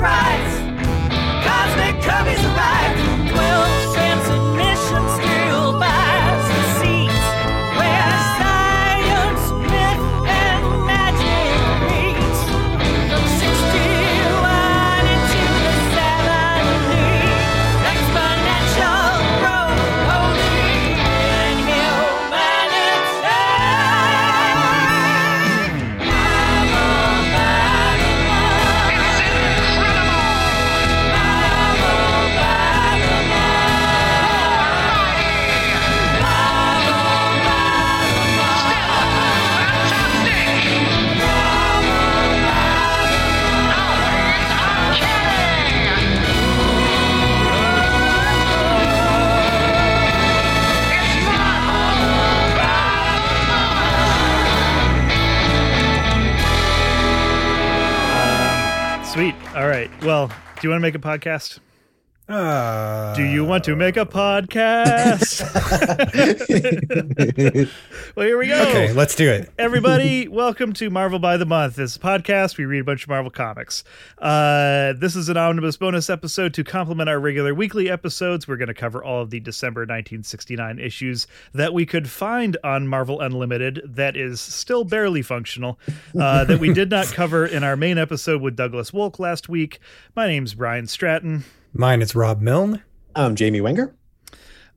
surprise. Well, do you want to make a podcast? Uh, Do you want to make a podcast? well, here we go. Okay, let's do it. Everybody, welcome to Marvel by the Month. This is a podcast. We read a bunch of Marvel comics. Uh, this is an omnibus bonus episode to complement our regular weekly episodes. We're going to cover all of the December 1969 issues that we could find on Marvel Unlimited that is still barely functional, uh, that we did not cover in our main episode with Douglas Wolk last week. My name's Brian Stratton. Mine is Rob Milne. I'm Jamie Wenger.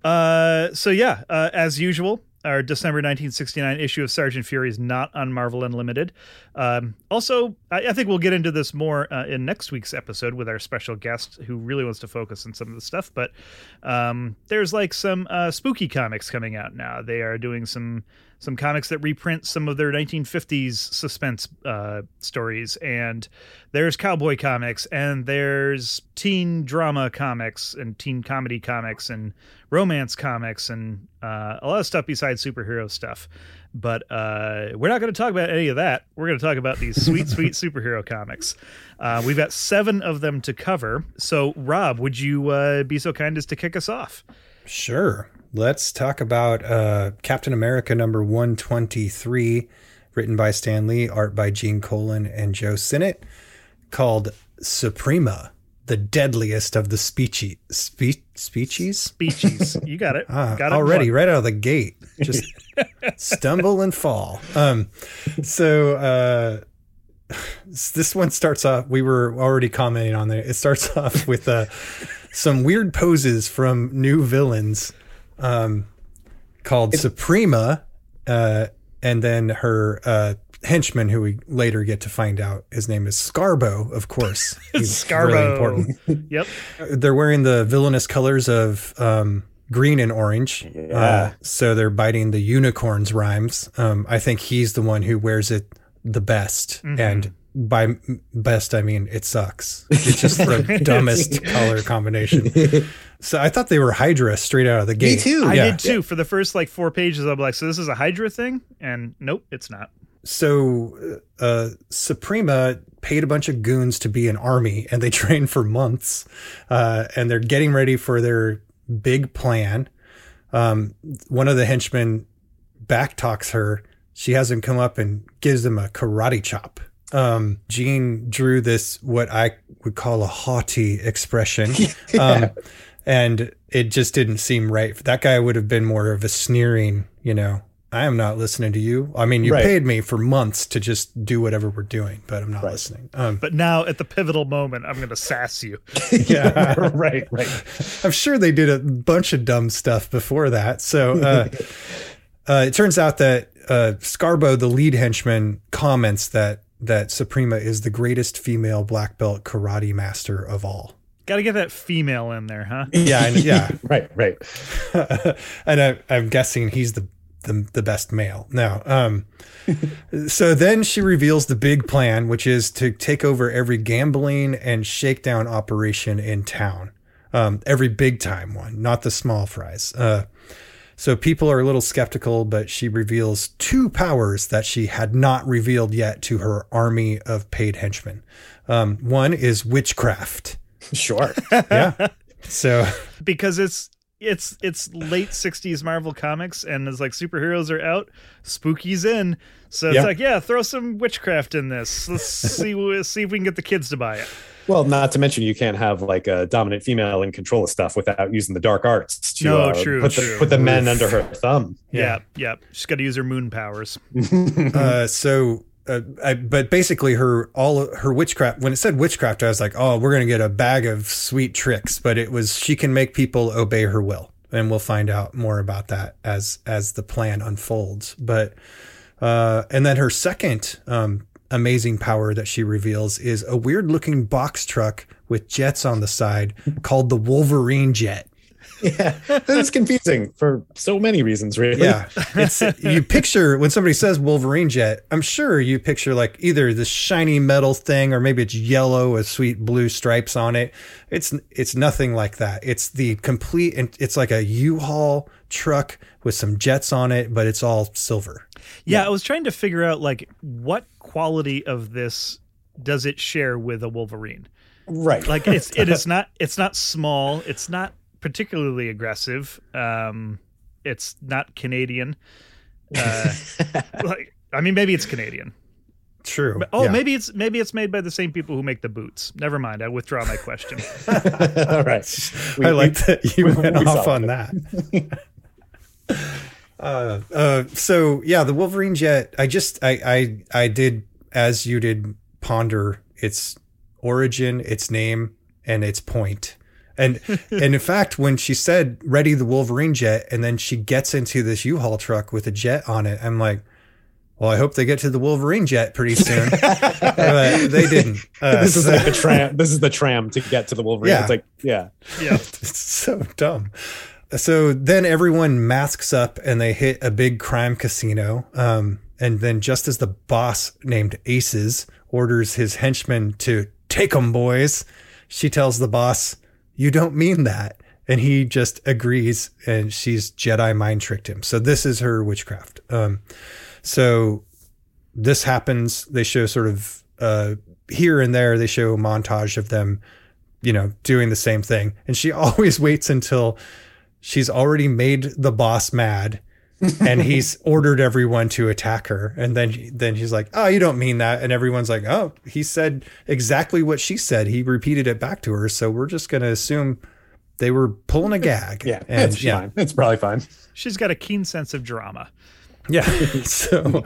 Uh, so yeah, uh, as usual, our December 1969 issue of Sergeant Fury is not on Marvel Unlimited. Um, also, I, I think we'll get into this more uh, in next week's episode with our special guest who really wants to focus on some of the stuff. But um, there's like some uh, spooky comics coming out now. They are doing some some comics that reprint some of their 1950s suspense uh, stories, and there's cowboy comics, and there's teen drama comics, and teen comedy comics, and romance comics, and uh, a lot of stuff besides superhero stuff. But uh, we're not going to talk about any of that. We're going to talk about these sweet, sweet superhero comics. Uh, we've got seven of them to cover. So, Rob, would you uh, be so kind as to kick us off? Sure. Let's talk about uh, Captain America number 123, written by Stan Lee, art by Gene Colan and Joe Sinnott, called Suprema, the deadliest of the speechy, spe- species. Speeches. You got it. Ah, got it. already right out of the gate just stumble and fall um so uh this one starts off we were already commenting on it it starts off with uh some weird poses from new villains um called suprema uh and then her uh henchman who we later get to find out his name is scarbo of course He's Scarbo. really Yep. they're wearing the villainous colors of um, green and orange. Uh, so they're biting the unicorn's rhymes. Um, I think he's the one who wears it the best. And by best, I mean it sucks. It's just the dumbest color combination. So I thought they were Hydra straight out of the gate. Me too. I Yeah. did too. For the first like four pages, I'm like, so this is a Hydra thing? And nope, it's not. So uh, Suprema paid a bunch of goons to be an army, and they trained for months, uh, and they're getting ready for their big plan. Um, one of the henchmen backtalks her. She has him come up and gives them a karate chop. Um, Gene drew this what I would call a haughty expression, um, and it just didn't seem right. That guy would have been more of a sneering, you know. I am not listening to you. I mean, you Right. paid me for months to just do whatever we're doing, but I'm not listening. Um, But now at the pivotal moment, I'm going to sass you. yeah, right, right. I'm sure they did a bunch of dumb stuff before that. So uh, uh, it turns out that uh, Scarbo, the lead henchman, comments that that Suprema is the greatest female black belt karate master of all. Got to get that female in there, huh? Yeah, yeah, Right, right. and I, I'm guessing he's the the, the best male. No. Um, so then she reveals the big plan, which is to take over every gambling and shakedown operation in town. Um, every big time one, not the small fries. Uh, so people are a little skeptical, but she reveals two powers that she had not revealed yet to her army of paid henchmen. Um, one is witchcraft. Sure. Yeah. so because it's it's it's late 60s marvel comics and it's like superheroes are out spooky's in so it's Yeah. like yeah throw some witchcraft in this let's see see if we can get the kids to buy it Well, not to mention you can't have like a dominant female in control of stuff without using the dark arts to No, uh, true, put, the, true. put the men under her thumb. Yeah, yeah. She's got to use her moon powers. uh, so uh, I, but basically her all her witchcraft when it said witchcraft i was like oh we're gonna get a bag of sweet tricks but it was she can make people obey her will. And we'll find out more about that as as the plan unfolds. But uh and then her second um amazing power that she reveals is a weird looking box truck with jets on the side called the wolverine jet Yeah, that is confusing for so many reasons, really. Yeah, it's you picture when somebody says Wolverine jet. I'm sure you picture like either this shiny metal thing or maybe it's yellow with sweet blue stripes on it. It's it's nothing like that. It's the complete. and It's like a U-Haul truck with some jets on it, but it's all silver. Yeah, I was trying to figure out like what quality of this does it share with a Wolverine? right. Like it's it is not it's not small. It's not particularly aggressive. Um, it's not Canadian. Uh, like I mean, maybe it's Canadian. True. But, oh, Yeah. maybe it's maybe it's made by the same people who make the boots. Never mind. I withdraw my question. All right. We- I like that you we- went we off on it. that. uh, uh, so yeah, the Wolverine jet. I just I I I did as you did ponder its origin, its name, and its point. And and in fact, when she said "ready the Wolverine jet," and then she gets into this U-Haul truck with a jet on it, I'm like, well, I hope they get to the Wolverine jet pretty soon. but they didn't. Uh, this is so- like the tram. This is the tram to get to the Wolverine. Yeah. It's like, yeah. Yeah. it's so dumb. So then everyone masks up and they hit a big crime casino. Um, and then just as the boss named Aces orders his henchmen to take 'em boys, she tells the boss, "You don't mean that." And he just agrees, and she's Jedi mind tricked him. So this is her witchcraft. Um, so this happens. They show sort of uh, here and there. They show a montage of them, you know, doing the same thing. And she always waits until she's already made the boss mad, and he's ordered everyone to attack her. And then then he's like, "Oh, you don't mean that." And everyone's like, "Oh, he said exactly what she said. He repeated it back to her. So we're just gonna assume." They were pulling a gag. Yeah. and it's yeah, fine. It's probably fine. She's got a keen sense of drama. yeah. so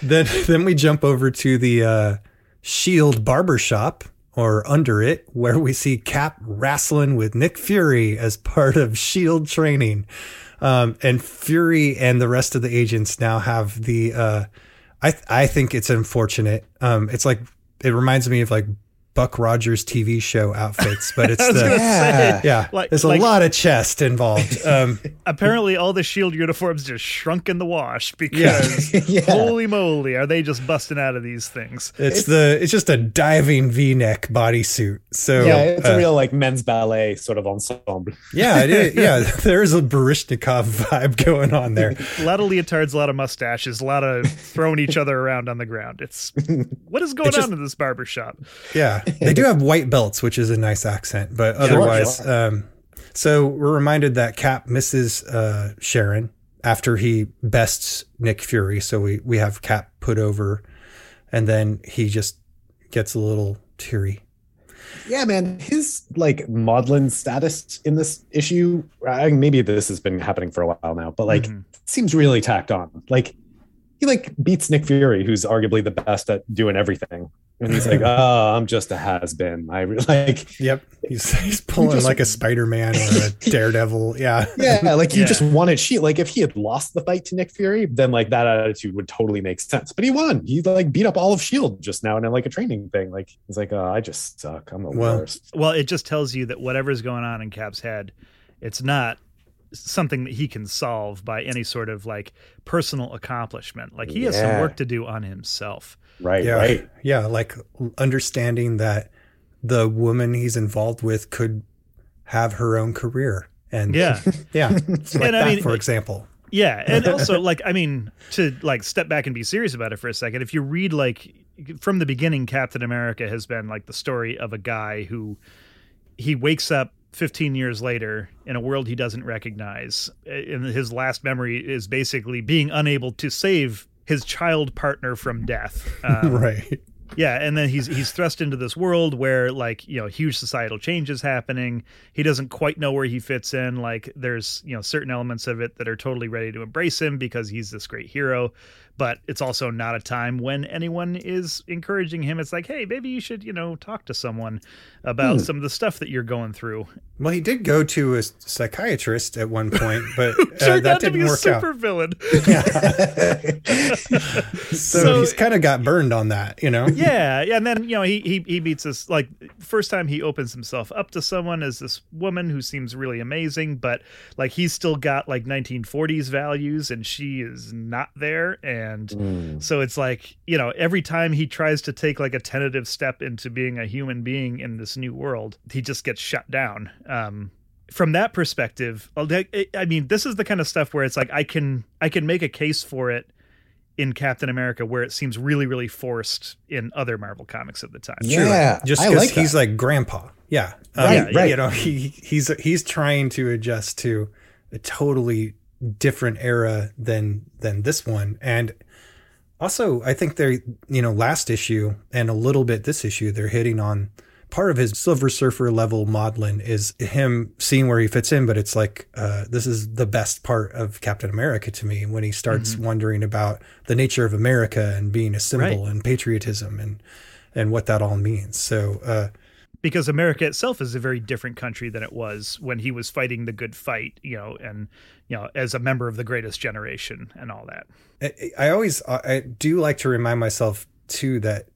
then then we jump over to the uh, Shield barbershop or under it, where we see Cap wrestling with Nick Fury as part of Shield training. Um, and Fury and the rest of the agents now have the uh, I th- I think it's unfortunate. Um, it's like it reminds me of like Buck Rogers TV show outfits, but it's the Yeah. say, yeah. like- there's a like- lot of chest involved. Um, apparently all the shield uniforms just shrunk in the wash because Yeah. holy moly are they just busting out of these things It's, the it's just a diving V-neck bodysuit. So Yeah, it's uh, a real like men's ballet sort of ensemble. yeah, it is. Yeah, there's a Baryshnikov vibe going on there. a lot of leotards a lot of mustaches a lot of throwing each other around on the ground it's what is going It's just- on in this barber shop Yeah, they do have white belts, which is a nice accent, but otherwise, sure. um, so we're reminded that Cap misses uh, Sharon after he bests Nick Fury. So we we have Cap put over, and then he just gets a little teary. Yeah, man, his like maudlin status in this issue. I mean, maybe this has been happening for a while now, but like Mhm. seems really tacked on. Like he like beats Nick Fury, who's arguably the best at doing everything, and he's like, "Oh, I'm just a has been." I re- like, Yep, he's he's pulling just- like a Spider Man or a Daredevil. Yeah, yeah, like you Yeah. just wanted she like if he had lost the fight to Nick Fury, then like that attitude would totally make sense. But he won. He like beat up all of Shield just now in like a training thing. Like he's like, "Oh, I just suck. I'm the Well, worst." well it just tells you that whatever's going on in cap's head it's not something that he can solve by any sort of like personal accomplishment like he has some work to do on himself Right, yeah, right. yeah. Like understanding that the woman he's involved with could have her own career, and yeah yeah, it's like And I mean- for example. Yeah, and also like I mean to like step back and be serious about it for a second. If you read like from the beginning, Captain America has been like the story of a guy who he wakes up 15 years later in a world he doesn't recognize, and his last memory is basically being unable to save his child partner from death. Um, right. Yeah, and then he's he's thrust into this world where like you know huge societal change is happening. He doesn't quite know where he fits in. Like there's you know certain elements of it that are totally ready to embrace him because he's this great hero, but it's also not a time when anyone is encouraging him. It's like, hey, maybe you should you know talk to someone about some of the stuff that you're going through. Well, he did go to a psychiatrist at one point, but uh, that out to be didn't a work super out. villain. So, So- he's kind of got burned on that, you know. yeah, yeah, and then you know he he he meets this like first time he opens himself up to someone is this woman who seems really amazing, but like he's still got like 1940s values and she is not there, and Mm. so it's like you know every time he tries to take like a tentative step into being a human being in this new world, he just gets shut down. Um, from that perspective, I mean, this is the kind of stuff where it's like I can I can make a case for it in Captain America where it seems really really forced in other Marvel comics of the time. Yeah, just because like he's that. like grandpa. Yeah, Um, Right, yeah, right. You know, he he's he's trying to adjust to a totally different era than than this one, and also I think they're you know last issue and a little bit this issue they're hitting on part of his Silver Surfer level modeling is him seeing where he fits in, but it's like uh, this is the best part of Captain America to me when he starts wondering about the nature of America and being a symbol Right. and patriotism and and what that all means. So uh, because America itself is a very different country than it was when he was fighting the good fight, you know, and you know, as a member of the greatest generation and all that. I, I always I do like to remind myself too that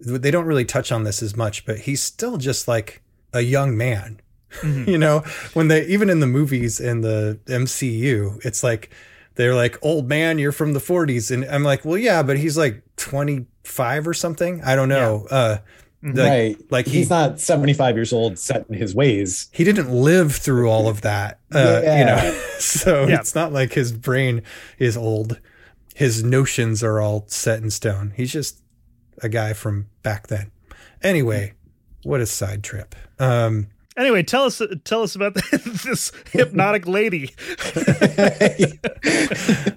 they don't really touch on this as much, but he's still just like a young man. you know, when they even in the movies in the MCU, it's like they're like, "Old man, you're from the 40s." And I'm like, "Well, yeah, but he's like 25 or something. I don't know." Uh like, right. like he he's not 75 years old, set in his ways. he didn't live through all of that. Uh, you know. So Yeah. it's not like his brain is old. His notions are all set in stone. He's just a guy from back then. Anyway, what a side trip. Um Anyway, tell us tell us about this hypnotic lady.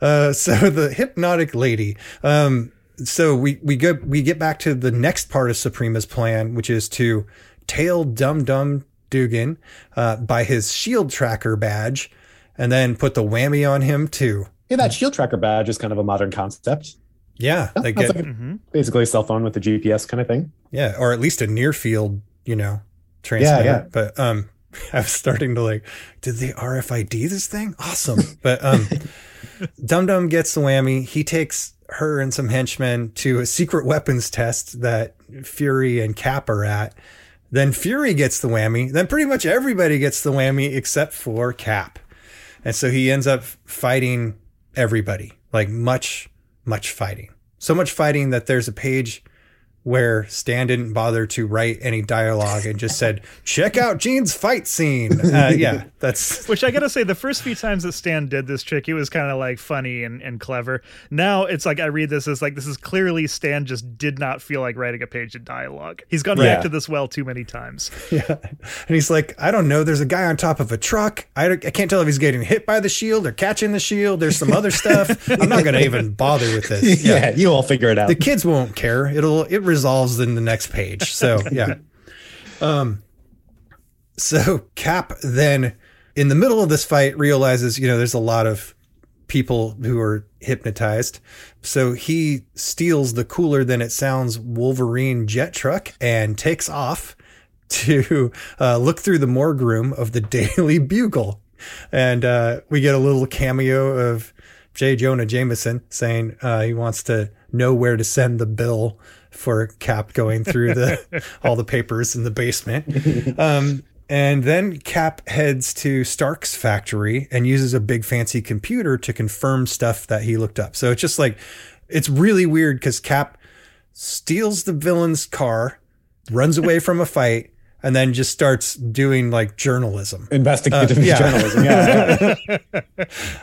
Uh, so the hypnotic lady. Um, so we we go we get back to the next part of Suprema's plan, which is to tail Dum Dum Dugan uh, by his shield tracker badge, and then put the whammy on him too. Yeah, that shield tracker badge is kind of a modern concept. Yeah, they get like a- hmm basically a cell phone with a GPS kind of thing. yeah, or at least a near field, you know, transmitter. yeah. But um, I was starting to like, did they RFID this thing? Awesome. but um, Dum Dum gets the whammy. He takes her and some henchmen to a secret weapons test that Fury and Cap are at. Then Fury gets the whammy. Then pretty much everybody gets the whammy except for Cap. And so he ends up fighting everybody, like much, much fighting. So much fighting that there's a page where Stan didn't bother to write any dialogue and just said, check out Gene's fight scene. Uh, yeah, that's Which I gotta say, the first few times that Stan did this trick, it was kind of like funny and, and clever. Now it's like I read this as like this is clearly Stan just did not feel like writing a page of dialogue. He's gone Yeah. back to this well too many times. Yeah. And he's like, I don't know. There's a guy on top of a truck. I, I can't tell if he's getting hit by the shield or catching the shield. There's some other stuff. I'm not going to even bother with this. Yeah, you all figure it out. The kids won't care. It'll, it resolves in the next page. So, yeah. Um, so Cap then in the middle of this fight realizes, you know, there's a lot of people who are hypnotized. So he steals the cooler than it sounds Wolverine jet truck and takes off to uh, look through the morgue room of the Daily Bugle. And uh, we get a little cameo of J. Jonah Jameson saying uh, he wants to know where to send the bill for Cap going through the all the papers in the basement. Um, and then Cap heads to Stark's factory and uses a big fancy computer to confirm stuff that he looked up. So it's just like it's really weird because Cap steals the villain's car, runs away from a fight, and then just starts doing like journalism. Investigative Uh, yeah. journalism. Yeah.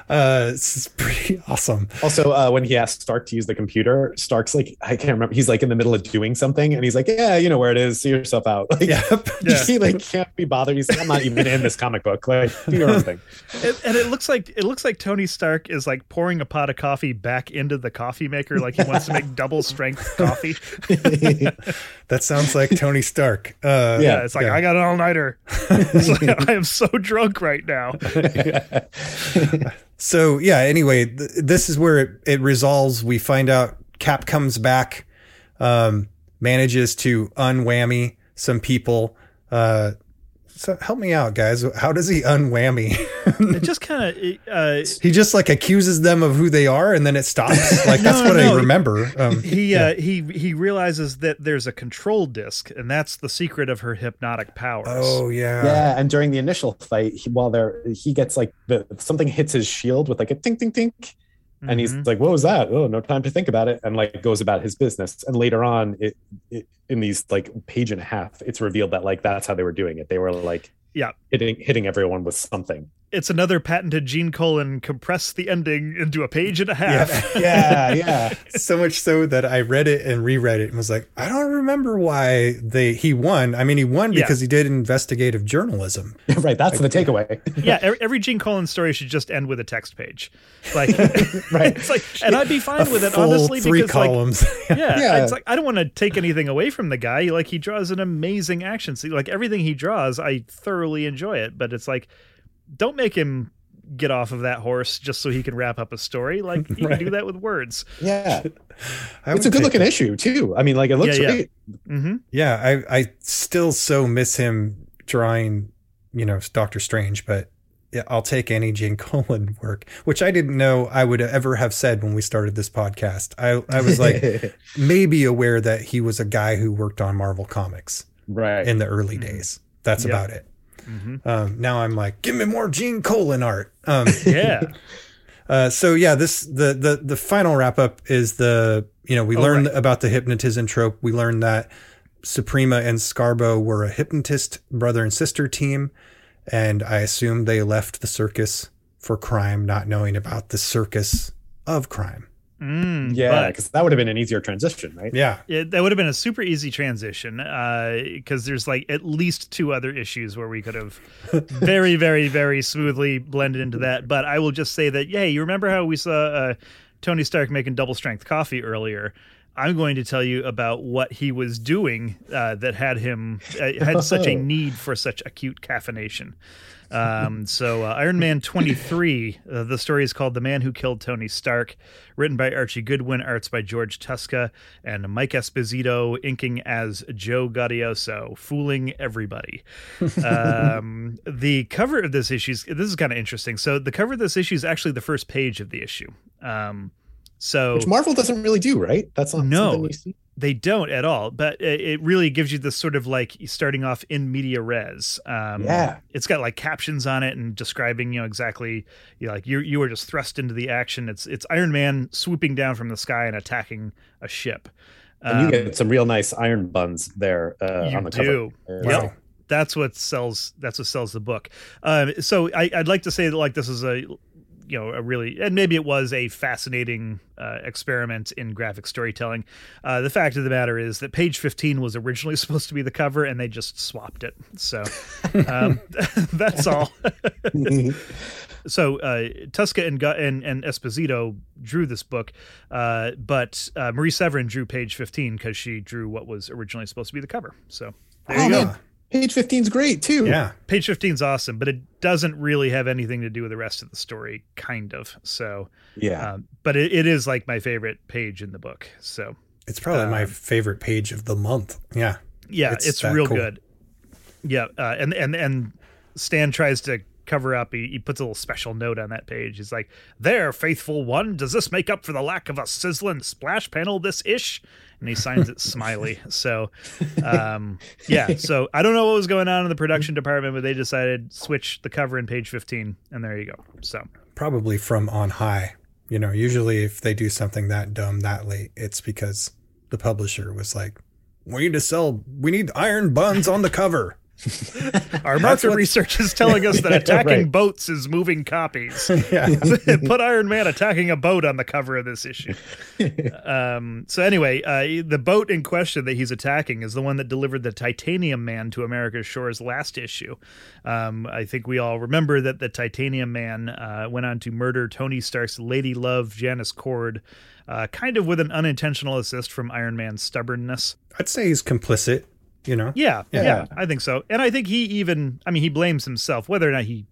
Uh, it's pretty awesome. also, uh, when he asked Stark to use the computer, Stark's like, I can't remember. He's like in the middle of doing something, and he's like, "Yeah, you know where it is. See yourself out." Like, Yep. Yeah. he like can't be bothered. He's like, "I'm not even in this comic book. Like, do your own thing." and, and it looks like it looks like Tony Stark is like pouring a pot of coffee back into the coffee maker, like he wants to make double strength coffee. That sounds like Tony Stark. Uh, Yeah, it's like yeah. I got an all nighter. I am so drunk right now. So yeah. Anyway, th- this is where it, it resolves. We find out Cap comes back, um, manages to unwhammy some people. Uh, so help me out, guys. How does he unwhammy? It just kind of uh, he just like accuses them of who they are, and then it stops. Like that's what no. I remember. Um, he uh, he he realizes that there's a control disc, and that's the secret of her hypnotic powers. oh yeah. yeah, and during the initial fight, he, while there, he gets like the something hits his shield with like a tink tink tink, and he's Mhm. like, "What was that? Oh, no time to think about it," and like goes about his business. And later on, it, it in these like page and a half, it's revealed that like that's how they were doing it. They were like, Yeah. hitting hitting everyone with something. It's another patented Gene Colan compress the ending into a page and a half. Yeah, yeah. so much so that I read it and reread it and was like, I don't remember why they he won. I mean, he won Yeah. because he did investigative journalism. right. That's the takeaway. yeah, every, every Gene Colan story should just end with a text page, like Right. It's like, and I'd be fine A with it honestly three because like yeah, Yeah. it's like I don't want to take anything away from the guy. Like he draws an amazing action scene. Like everything he draws, I thoroughly enjoy it. But it's like, don't make him get off of that horse just so he can wrap up a story. Like he can do that with words. Yeah. It's a good looking it. issue too. I mean, like it looks Yeah, yeah. great. hmm Yeah, I I still so miss him drawing, you know, Doctor Strange, but I'll take any Gene Colan work, which I didn't know I would ever have said when we started this podcast. I I was like maybe aware that he was a guy who worked on Marvel Comics right. in the early days. That's Yeah. about it. Hmm Um, now I'm like, give me more Gene Colan art. Um, Yeah. uh, so yeah, this the the the final wrap up is the you know we Oh, learned right. about the hypnotism trope. We learned that Suprema and Scarbo were a hypnotist brother and sister team, and I assume they left the circus for crime, not knowing about the circus of crime. Mm, yeah, because that would have been an easier transition, right? Yeah, Yeah, that would have been a super easy transition because there's like at least two other issues where we could have very, very, very smoothly blended into that. But I will just say that, yeah, you remember how we saw uh, Tony Stark making double strength coffee earlier? I'm going to tell you about what he was doing uh, that had him uh, had such a need for such acute caffeination. Um, so uh, Iron Man 23, uh, the story is called "The Man Who Killed Tony Stark," written by Archie Goodwin, arts by George Tuska, and Mike Esposito inking as Joe Gaudioso, fooling everybody. um, the cover of this issue, is- this is kind of interesting. So the cover of this issue is actually the first page of the issue. Um, so Which Marvel doesn't really do, right? That's not No. Something you see. they don't at all, but it really gives you this sort of like starting off in media res. Um, Yeah. it's got like captions on it and describing you know exactly you know, like you you were just thrust into the action. It's it's Iron Man swooping down from the sky and attacking a ship. And you Um, get some real nice iron buns there uh, you on the do. cover. Yep. Wow. That's what sells. That's what sells the book. Um, so I, I'd like to say that like this is a, you know, a really and maybe it was a fascinating uh, experiment in graphic storytelling. Uh, the fact of the matter is that page fifteen was originally supposed to be the cover, and they just swapped it. So um, that's all. so uh, Tuska and, and and Esposito drew this book, uh, but uh, Marie Severin drew page fifteen because she drew what was originally supposed to be the cover. So there Oh, you go. man. Page 15 is great too. yeah. Page 15 is awesome, but it doesn't really have anything to do with the rest of the story, kind of. So, Yeah. um, but it, it is like my favorite page in the book. So, It's probably my Um, favorite page of the month. Yeah. yeah, It's it's, real cool. good. Yeah, uh, and and and Stan tries to cover up. He, he puts a little special note on that page. He's like, "There, faithful one, does this make up for the lack of a sizzling splash panel this ish?" And he signs it smiley. So, um, yeah. So I don't know what was going on in the production department, but they decided switch the cover in page fifteen, and there you go. So. Probably from on high. You know, usually if they do something that dumb that late, it's because the publisher was like, we need to sell, we need iron buns on the cover. Our market what- research is telling us that Yeah, attacking right. boats is moving copies. yeah. Put Iron Man attacking a boat on the cover of this issue. Um, so anyway, uh, the boat in question that he's attacking is the one that delivered the Titanium Man to America's shores last issue. Um, I think we all remember that the Titanium Man uh, went on to murder Tony Stark's lady love Janice Cord, uh, kind of with an unintentional assist from Iron Man's stubbornness. I'd say he's complicit. You know. Yeah, yeah, Yeah. I think so. And I think he even, I mean, he blames himself, whether or not he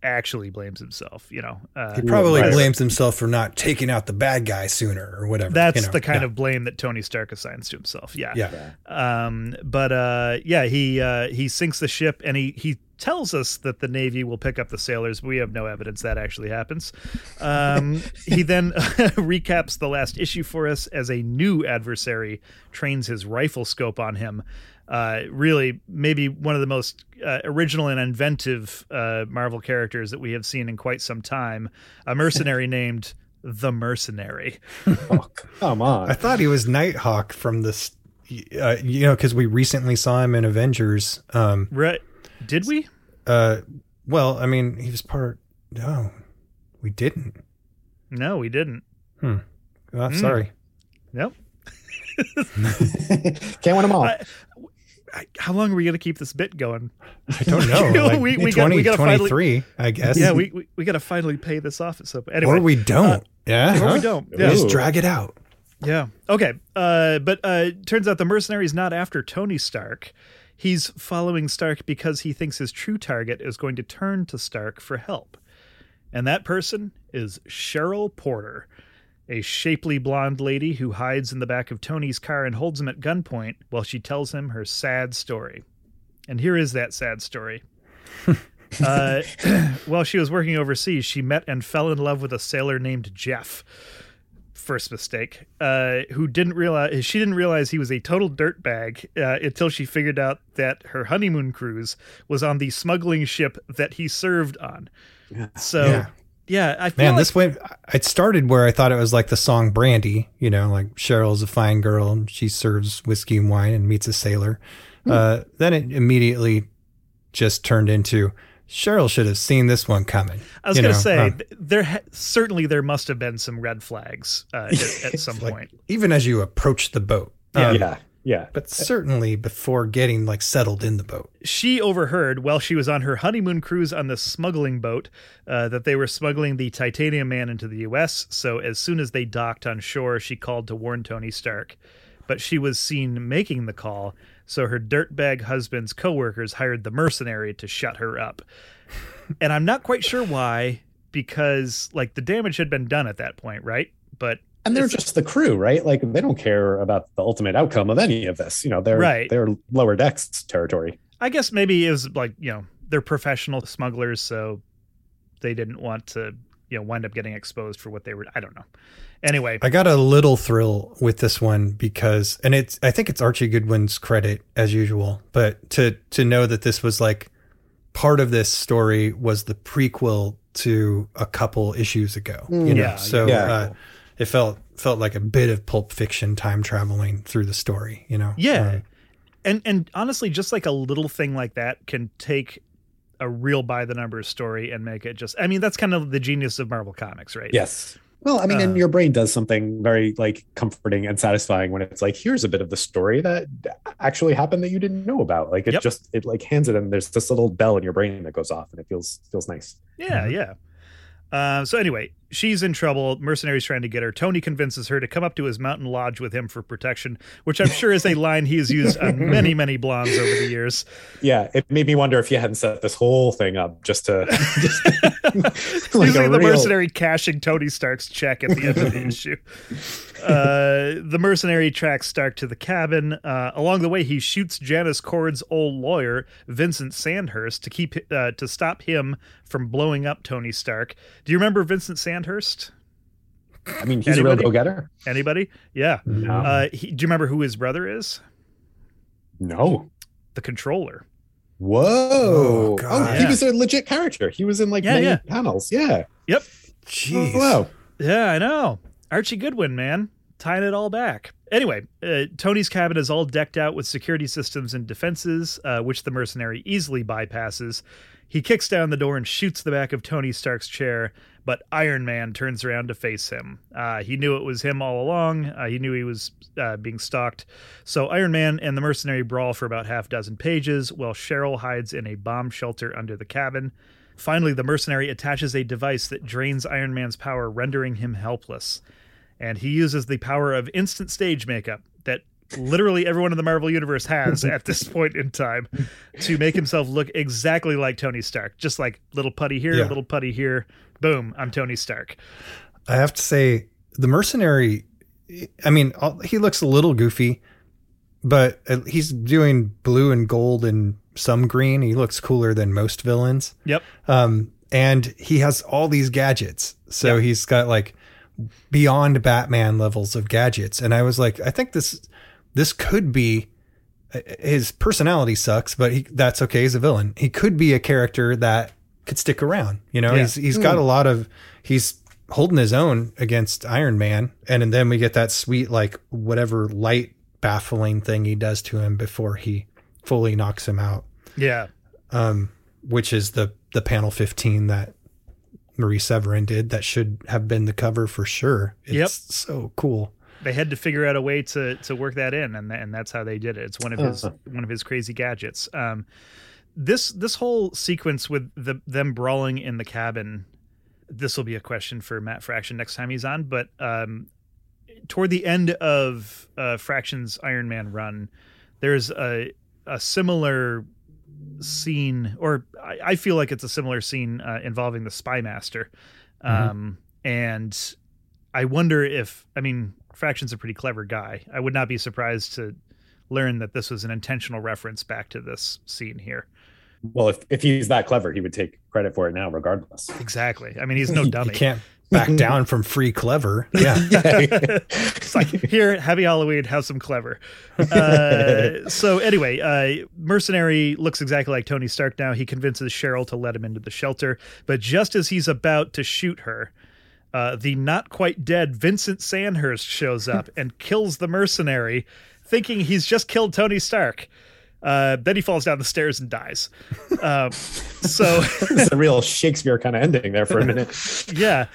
actually blames himself, you know. Uh, He probably Right. blames himself for not taking out the bad guy sooner or whatever. that's you know. the kind Yeah. of blame that Tony Stark assigns to himself. Yeah. Yeah. Um, but uh, yeah, he uh, he sinks the ship and he he tells us that the Navy will pick up the sailors. We have no evidence that actually happens. Um, he then recaps the last issue for us as a new adversary trains his rifle scope on him. Uh, really, maybe one of the most uh, original and inventive uh, Marvel characters that we have seen in quite some time. A mercenary named the Mercenary. Oh, come on. I thought he was Nighthawk from this. Uh, you know, because we recently saw him in Avengers. Um, Right? Did we? uh, well, I mean, he was part. No, we didn't. No, we didn't. Oh, Hmm. sorry. Nope. Can't win them all. I- I- how long are we going to keep this bit going? I don't know. Like, We- we got- we gotta finally- 2023, I guess. Yeah, we we, we got to finally pay this off at some point. Anyway, or we don't. yeah. or we don't. We Just drag it out. yeah. Okay. Uh, but uh, turns out the mercenary's not after Tony Stark. He's following Stark because he thinks his true target is going to turn to Stark for help, and that person is Cheryl Porter. A shapely blonde lady who hides in the back of Tony's car and holds him at gunpoint while she tells him her sad story. And here is that sad story. uh, while she was working overseas, she met and fell in love with a sailor named Jeff. First mistake. Uh, who didn't realize she didn't realize he was a total dirtbag uh, until she figured out that her honeymoon cruise was on the smuggling ship that he served on. So, Yeah. Yeah, I feel Man, like this went. It started where I thought it was like the song Brandy. You know, like Cheryl's a fine girl and she serves whiskey and wine and meets a sailor. Hmm. Uh, then it immediately just turned into Cheryl should have seen this one coming. I was going to say um, there ha- certainly there must have been some red flags uh, at, at some like, point. even as you approach the boat. Yeah. Um, yeah. Yeah. But certainly before getting like settled in the boat. She overheard while she was on her honeymoon cruise on the smuggling boat uh, that they were smuggling the Titanium Man into the U.S. So as soon as they docked on shore, she called to warn Tony Stark. But she was seen making the call, so her dirtbag husband's coworkers hired the mercenary to shut her up. and I'm not quite sure why, because like the damage had been done at that point, right? But And they're just the crew, right? Like they don't care about the ultimate outcome of any of this. You know, they're Right. they're lower decks territory. I guess maybe it was like you know they're professional smugglers, so they didn't want to you know wind up getting exposed for what they were. I don't know. Anyway, I got a little thrill with this one because, and it's, I think it's Archie Goodwin's credit as usual, but to, to know that this was like part of this story was the prequel to a couple issues ago, you know? Yeah, so, yeah. uh, it felt, felt like a bit of pulp fiction time traveling through the story, you know? yeah, Um, and and honestly, just like a little thing like that can take a real by the numbers story and make it just. I mean, that's kind of the genius of Marvel Comics, right? Yes. Well, I mean, Uh, and your brain does something very like comforting and satisfying when it's like, here's a bit of the story that actually happened that you didn't know about. Like it Yep. just it like hands it and there's this little bell in your brain that goes off and it feels feels nice. Yeah, yeah. Uh, so anyway, she's in trouble. Mercenaries trying to get her. Tony convinces her to come up to his mountain lodge with him for protection, which I'm sure is a line he has used on many, many blondes over the years. Yeah, it made me wonder if you hadn't set this whole thing up just to just like a the real- mercenary cashing Tony Stark's check at the end of the issue. Uh, the mercenary tracks Stark to the cabin. Uh, along the way, he shoots Janice Cord's old lawyer, Vincent Sandhurst, to keep uh, to stop him from blowing up Tony Stark. Do you remember Vincent Sandhurst? I mean, he's a real go-getter. Anybody? Yeah. No. Uh, he, do you remember who his brother is? no. The controller. Whoa. Oh, Oh, he Yeah. was a legit character. He was in like Yeah, many yeah. panels. Yeah. Yep. Jeez. Oh, wow. Yeah, I know. Archie Goodwin, man. tying it all back. Anyway, uh, Tony's cabin is all decked out with security systems and defenses, uh, which the mercenary easily bypasses. He kicks down the door and shoots the back of Tony Stark's chair, but Iron Man turns around to face him. Uh, he knew it was him all along. Uh, he knew he was uh, being stalked. So Iron Man and the mercenary brawl for about half a dozen pages, while Cheryl hides in a bomb shelter under the cabin. Finally, the mercenary attaches a device that drains Iron Man's power, rendering him helpless. And he uses the power of instant stage makeup that literally everyone in the Marvel Universe has at this point in time to make himself look exactly like Tony Stark. Just like little putty here, Yeah. little putty here. Boom, I'm Tony Stark. I have to say, the mercenary. I mean, he looks a little goofy, but uh, he's doing blue and gold and some green. He looks cooler than most villains. Yep. Um, and he has all these gadgets. So Yeah. he's got like beyond Batman levels of gadgets. And I was like, I think this this could be his personality sucks, but he, that's okay. He's a villain. He could be a character that could stick around. You know, Yeah. he's he's got a lot of he's holding his own against Iron Man, and, then we get that sweet like whatever light baffling thing he does to him before he fully knocks him out Yeah. um, which is the the panel 15 that Marie Severin did. That should have been the cover for sure. It's Yep. so cool. They had to figure out a way to to work that in, and and that's how they did it. It's one of his Uh-huh. one of his crazy gadgets. Um, this this whole sequence with the them brawling in the cabin. This will be a question for Matt Fraction next time he's on. But um, toward the end of uh, Fraction's Iron Man run, there's a a similar scene, or I, I feel like it's a similar scene uh, involving the Spymaster, um, and I wonder if I mean Fraction's a pretty clever guy. I would not be surprised to learn that this was an intentional reference back to this scene here. Well, if, if he's that clever, he would take credit for it now, regardless. Exactly. I mean, he's no You dummy. can't back down from free clever. Yeah. it's like here, happy Halloween, have some clever. Uh, so anyway, uh, mercenary looks exactly like Tony Stark now. He convinces Cheryl to let him into the shelter, but just as he's about to shoot her, uh, the not quite dead Vincent Sandhurst shows up and kills the mercenary, thinking he's just killed Tony Stark. Uh, then he falls down the stairs and dies. Um, so. it's a real Shakespeare kind of ending there for a minute. yeah,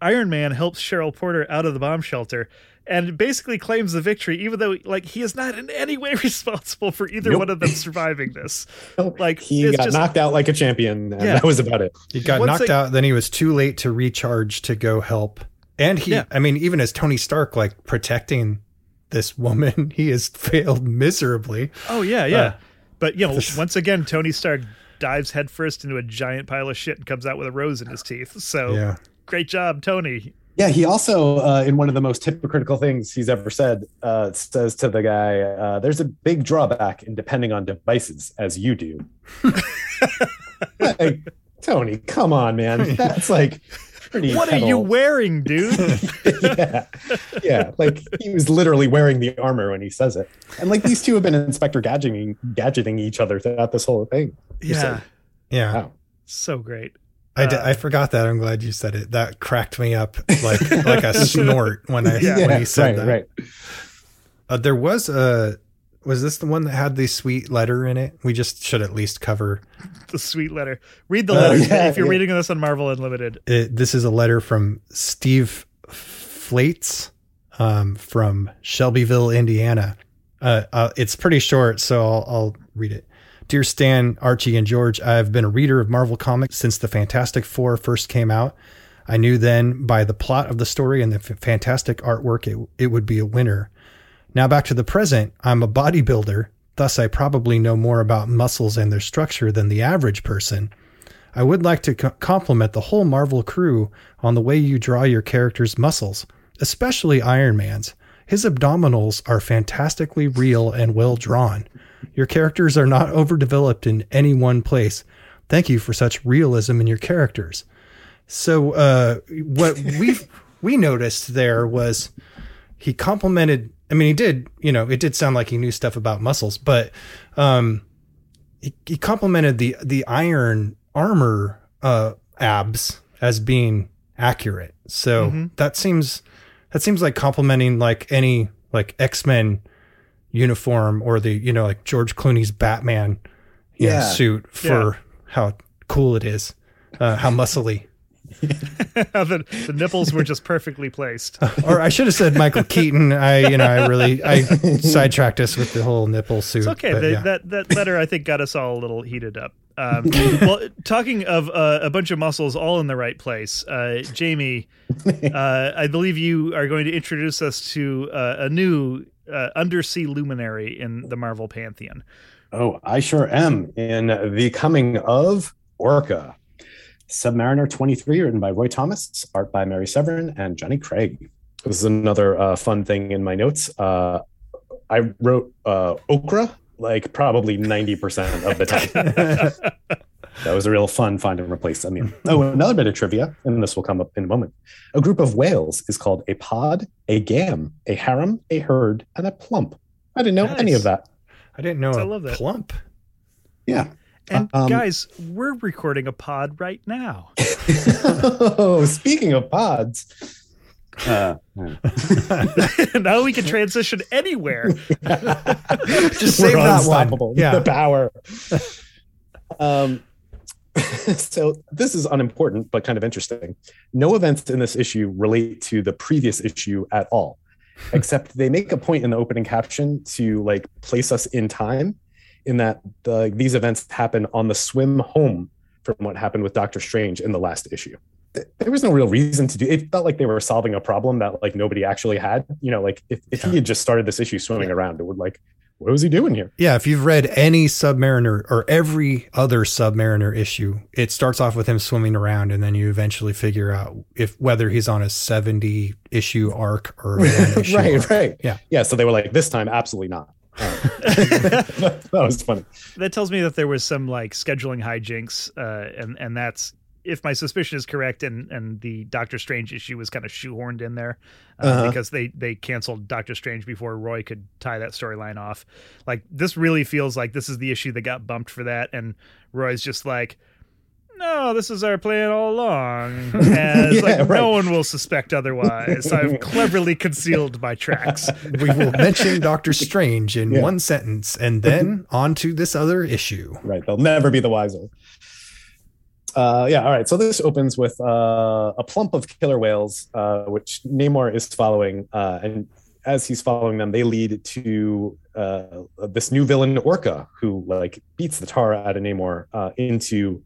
Iron Man helps Cheryl Porter out of the bomb shelter and basically claims the victory, even though like he is not in any way responsible for either Nope. one of them surviving this. Like, he it's got just- knocked out like a champion, and Yeah. that was about it. He got Once knocked they- out, then he was too late to recharge to go help. And he, Yeah. I mean, even as Tony Stark, like protecting this woman, he has failed miserably. Oh yeah, yeah. Uh, but you know, this- once again, Tony Stark dives headfirst into a giant pile of shit and comes out with a rose in his teeth. So Yeah. great job, Tony. Yeah, he also, uh, in one of the most hypocritical things he's ever said, uh, says to the guy, uh, "There's a big drawback in depending on devices, as you do." like, Tony, come on, man, that's like pretty. What are you wearing, dude? yeah, yeah, like he was literally wearing the armor when he says it, and like these two have been Inspector gadgeting, gadgeting each other throughout this whole thing. Yeah, like, Yeah. wow. so great. I, d- Uh, I forgot that. I'm glad you said it. That cracked me up like like a snort when I Yeah. when he said right, that. right. Uh, there was a was this the one that had the sweet letter in it? We just should at least cover. The sweet letter. Read the Oh, letter yeah, if you're yeah. reading this on Marvel Unlimited. It, this is a letter from Steve Flates um, from Shelbyville, Indiana. Uh, uh, it's pretty short, so I'll, I'll read it. Dear Stan, Archie, and George, I've been a reader of Marvel Comics since the Fantastic Four first came out. I knew then by the plot of the story and the f- fantastic artwork it, it would be a winner. Now back to the present. I'm a bodybuilder, thus I probably know more about muscles and their structure than the average person. I would like to co- compliment the whole Marvel crew on the way you draw your characters' muscles, especially Iron Man's. His abdominals are fantastically real and well drawn. Your characters are not overdeveloped in any one place. Thank you for such realism in your characters. So, uh, what we we noticed there was he complimented. I mean, he did. You know, it did sound like he knew stuff about muscles, but um, he, he complimented the the iron armor uh, abs as being accurate. So Mhm. that seems That seems like complimenting like any like X Men uniform or the you know like George Clooney's Batman you know, Yeah. suit for how cool it is, uh, how muscly. the, the nipples were just perfectly placed. or I should have said Michael Keaton. I you know I really I sidetracked us with the whole nipple suit. It's okay. but The, yeah. That that letter I think got us all a little heated up. Um, well, talking of uh, a bunch of muscles all in the right place, uh, Jamie, uh, I believe you are going to introduce us to uh, a new uh, undersea luminary in the Marvel pantheon. Oh, I sure am. In the coming of Orca, Submariner 23, written by Roy Thomas, art by Marie Severin and Johnny Craig. This is another uh, fun thing in my notes. Uh, I wrote uh, okra like probably 90% of the time. that was a real fun find and replace. I mean, oh, another bit of trivia, and this will come up in a moment. A group of whales is called a pod, a gam, a harem, a herd, and a plump. I didn't know any of that. I didn't know I a love that. plump. Yeah. And Um, guys, we're recording a pod right now. oh, speaking of pods. Uh, now we can transition anywhere. Just save that one. Yeah. The power. um, so this is unimportant, but kind of interesting. No events in this issue relate to the previous issue at all, except they make a point in the opening caption to like place us in time in that the, these events happen on the swim home from what happened with Doctor Strange in the last issue. There was no real reason to do it. felt like they were solving a problem that like nobody actually had. You know, like if, if he had just started this issue swimming around, it would like, what was he doing here? Yeah, if you've read any Submariner or every other Submariner issue, it starts off with him swimming around, and then you eventually figure out if whether he's on a seventy issue arc or issue right, arc. right. Yeah. Yeah. So they were like, this time, absolutely not. That was funny. that tells me that there was some like scheduling hijinks, uh, and and that's if my suspicion is correct, and and the Doctor Strange issue was kind of shoehorned in there uh, Uh-huh. because they they canceled Doctor Strange before Roy could tie that storyline off. Like this really feels like this is the issue that got bumped for that, and Roy's just like. No, this is our plan all along. As Yeah, like, right. no one will suspect otherwise. I've cleverly concealed my tracks. We will mention Doctor Strange in Yeah. one sentence, and then on to this other issue. Right. They'll never be the wiser. Uh, yeah. All right. So this opens with uh, a plump of killer whales, uh, which Namor is following. Uh, and as he's following them, they lead to uh, this new villain, Orca, who like beats the tar out of Namor into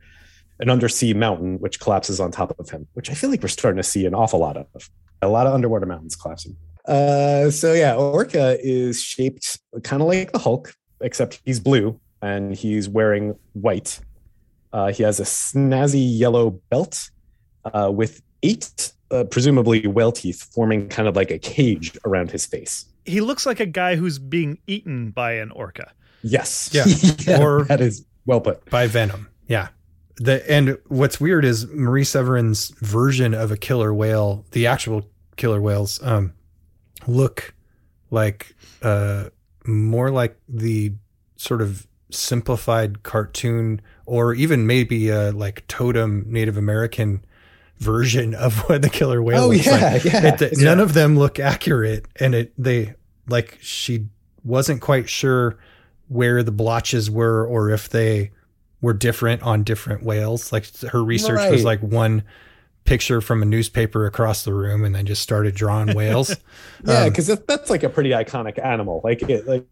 an undersea mountain, which collapses on top of him, which I feel like we're starting to see an awful lot of. A lot of underwater mountains collapsing. So yeah, Orca is shaped kind of like the Hulk, except he's blue and he's wearing white. Uh, he has a snazzy yellow belt uh, with eight, uh, presumably whale teeth, forming kind of like a cage around his face. He looks like a guy who's being eaten by an orca. Yes. Yeah. Or- that is well put. by Venom. Yeah. The and what's weird is Marie Severin's version of a killer whale, the actual killer whales, um, look like uh more like the sort of simplified cartoon or even maybe a like totem Native American version of what the killer whale Oh, looks yeah, like. yeah. It- none of them look accurate and it they like she wasn't quite sure where the blotches were or if they were different on different whales. Like her research was like one picture from a newspaper across the room and then just started drawing whales. Yeah, Um, because that's like a pretty iconic animal. Like, it, like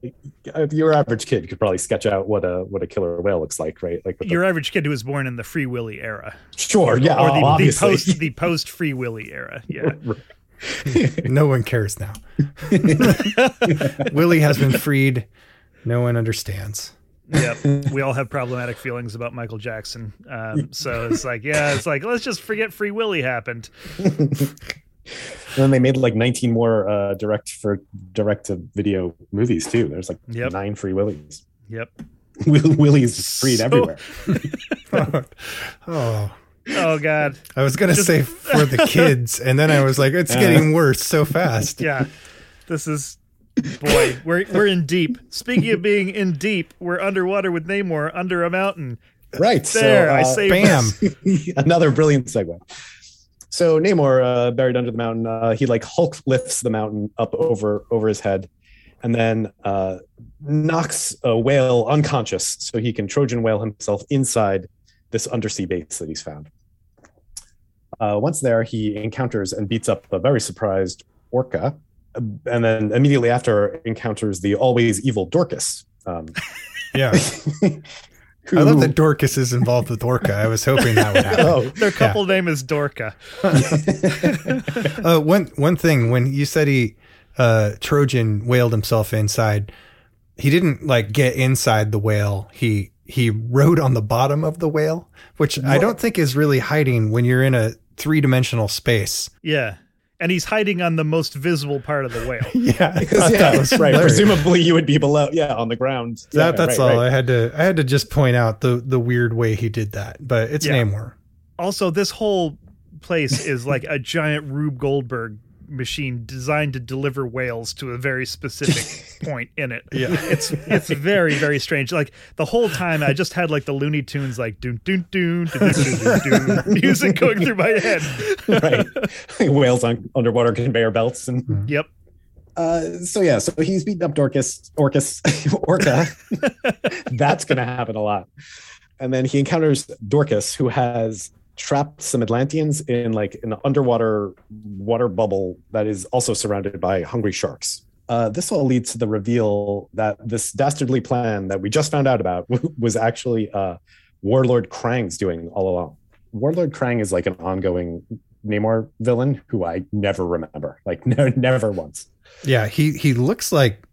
uh, your average kid could probably sketch out what a what a killer whale looks like, right? Like, with the- Your average kid who was born in the Free Willy era, sure, yeah, or oh, the, the post the post Free Willy era. Yeah, no one cares now. Willie has been freed. No one understands. Yep. We all have problematic feelings about Michael Jackson. Um, so it's like, yeah, it's like let's just forget Free Willy happened. And then they made like 19 more uh, direct for direct to video movies too. There's like Yep. nine free willies. Yep. Will- Willies freed So- everywhere. oh, Oh God. I was gonna Just- say for the kids, and then I was like, it's getting worse so fast. Yeah. This is boy. We're we're in deep. Speaking of being in deep, we're underwater with Namor under a mountain. Right. There, so, I uh, saved Bam. another brilliant segue. So Namor, uh, buried under the mountain, uh, he like Hulk lifts the mountain up over over his head, and then uh, knocks a whale unconscious, so he can Trojan whale himself inside this undersea base that he's found. Uh, once there, he encounters and beats up a very surprised orca, and then immediately after encounters the always evil Dorcas. Um, Yeah. who, I love that Dorcas is involved with Orca. I was hoping that would happen. Oh, Their couple name is Dorca. uh, one one thing when you said he uh, Trojan whaled himself inside, he didn't like get inside the whale. He he rode on the bottom of the whale, which I don't think is really hiding when you're in a three dimensional space. Yeah. And he's hiding on the most visible part of the whale. Yeah, Because, yeah, that was right. Presumably, you would be below, yeah, on the ground. Yeah, That, that's right, all. right. I had to I had to just point out the the weird way he did that, but it's Yeah. Namor. Also, this whole place is like a giant Rube Goldberg machine designed to deliver whales to a very specific point in it. Yeah. It's it's very very strange. Like the whole time I just had like the Looney Tunes like doon doon doon doon doon doon, doon music going through my head. right. Whales on underwater conveyor belts and Yep. uh, so yeah, so he's beating up Dorcas, Orcas, Orca. That's gonna happen a lot. And then he encounters Dorcas, who has trapped some Atlanteans in like an underwater water bubble that is also surrounded by hungry sharks. Uh, this all leads to the reveal that this dastardly plan that we just found out about was actually uh, Warlord Krang's doing all along. Warlord Krang is like an ongoing Namor villain who I never remember, like no, never once. Yeah, he he looks like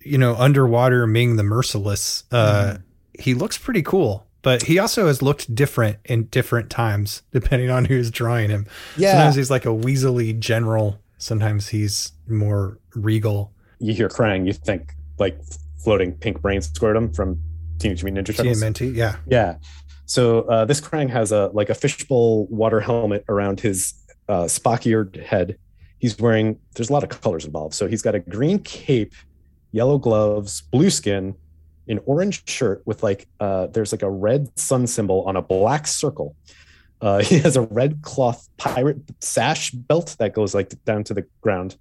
you know underwater Ming the Merciless. Uh, He looks pretty cool, but he also has looked different in different times depending on who's drawing him. Yeah, Sometimes he's like a weaselly general. Sometimes he's more regal. you hear Krang, you think like floating pink brain scrotum from Teenage Mutant Ninja Turtles. TMNT, yeah. Yeah. So uh, this Krang has a like a fishbowl water helmet around his uh, Spock-eared head. He's wearing. There's a lot of colors involved. So he's got a green cape, yellow gloves, blue skin, an orange shirt with like uh, there's like a red sun symbol on a black circle. Uh, he has a red cloth pirate sash belt that goes like down to the ground,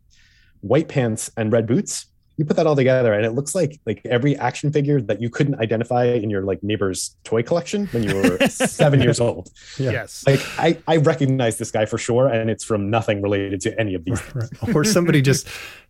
white pants and red boots. You put that all together, and it looks like like every action figure that you couldn't identify in your like neighbor's toy collection when you were seven years old. Yeah. Yes. Like I, I recognize this guy for sure, and it's from nothing related to any of these. or somebody just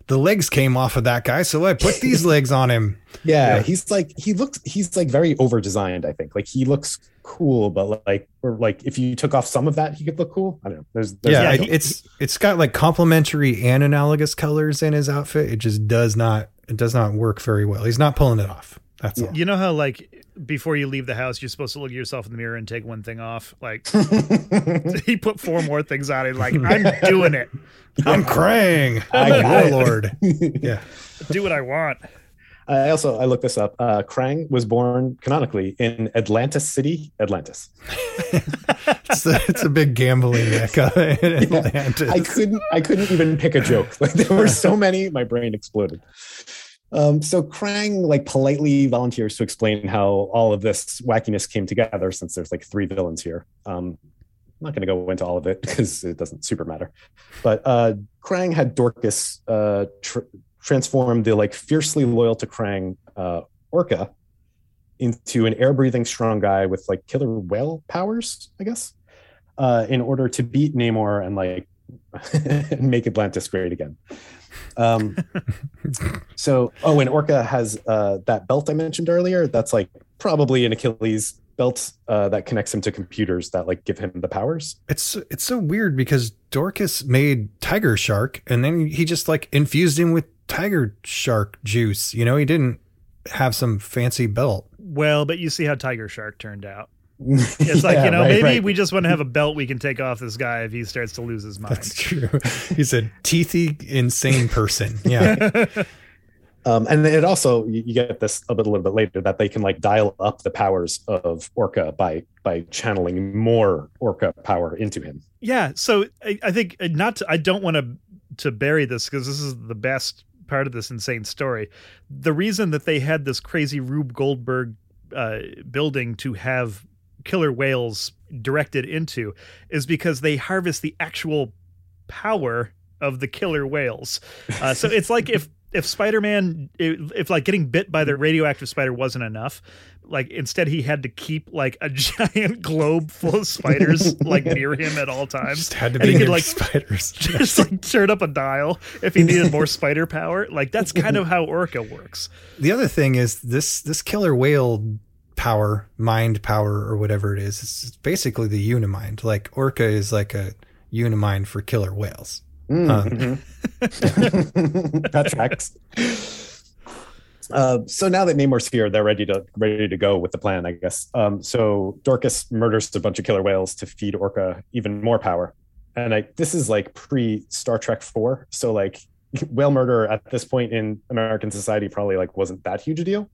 the legs came off of that guy, so I put these legs on him. Yeah, Yeah. he's like he looks he's like very over designed. I think like he looks cool, but like or like if you took off some of that, he could look cool. I don't know. There's, there's yeah, yeah, it, it's it's got like complementary and analogous colors in his outfit. It just does not it does not work very well. He's not pulling it off. That's all. You know how like before you leave the house you're supposed to look at yourself in the mirror and take one thing off? Like he put four more things on it like I'm doing it. I'm Krang. I I'm a got it. warlord. Yeah. Do what I want. I also I looked this up. Uh, Krang was born canonically in Atlantis City, Atlantis. It's a, it's a big gambling mecca in Atlantis. I couldn't I couldn't even pick a joke. Like there were so many, my brain exploded. Um, so Krang like politely volunteers to explain how all of this wackiness came together since there's like three villains here. Um, I'm not going to go into all of it because it doesn't super matter. But uh, Krang had Dorcas uh, tr- transform the like fiercely loyal to Krang uh, Orca into an air breathing strong guy with like killer whale powers, I guess, uh, in order to beat Namor and like make Atlantis great again. Um, so, oh, and Orca has uh, that belt I mentioned earlier. That's like probably an Achilles belt uh, that connects him to computers that like give him the powers. It's it's so weird because Dorcas made Tiger Shark and then he just like infused him with Tiger Shark juice. You know, he didn't have some fancy belt. Well, but you see how Tiger Shark turned out. It's like, Yeah, you know, right, maybe right. we just want to have a belt we can take off this guy if he starts to lose his mind. That's true. He's a teethy, insane person. Yeah. Um, and it also you you get this a bit a little bit later that they can like dial up the powers of Orca by by channeling more Orca power into him. Yeah, so I, I think uh, not. To, I don't want to to bury this because this is the best part of this insane story. The reason that they had this crazy Rube Goldberg uh, building to have killer whales directed into is because they harvest the actual power of the killer whales. Uh, so it's like if if Spider-Man if, if like getting bit by the radioactive spider wasn't enough, like instead he had to keep like a giant globe full of spiders like near him at all times. Just had to And be he could, like, spiders. Just like turn up a dial if he needed more spider power. Like that's kind of how Orca works. The other thing is this this killer whale power, mind power, or whatever it is. It's basically the Unimind. Like Orca is like a Unimind for killer whales. Mm, mhm. that tracks. Uh, so now that Namor's here, they're ready to ready to go with the plan, I guess. Um, so Dorcas murders a bunch of killer whales to feed Orca even more power, and I this is like pre Star Trek four, so like whale murder at this point in American society probably like wasn't that huge a deal,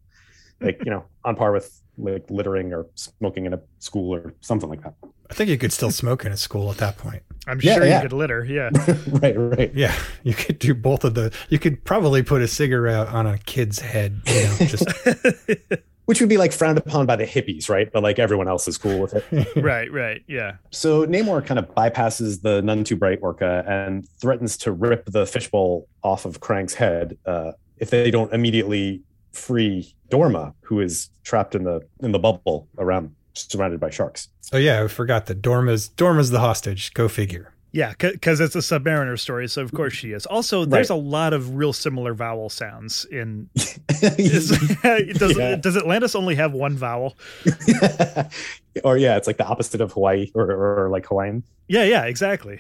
like you know on par with like littering or smoking in a school or something like that. I think you could still smoke in a school at that point. I'm Yeah, sure yeah. you could litter. Yeah. right, right. Yeah, you could do both of the. You could probably put a cigarette on a kid's head. You know, just Which would be like frowned upon by the hippies, right? But like everyone else is cool with it. right, right. Yeah. So Namor kind of bypasses the none too bright orca and threatens to rip the fishbowl off of Krang's head uh, if they don't immediately free Dorma, who is trapped in the in the bubble around surrounded by sharks. Oh yeah, I forgot that Dorma's Dorma's the hostage. Go figure. Yeah, because it's a Submariner story, so of course she is. Also, there's a lot of real similar vowel sounds in. Is, does, Yeah. does Atlantis only have one vowel? or yeah, it's like the opposite of Hawaii or, or like Hawaiian. Yeah, yeah, exactly.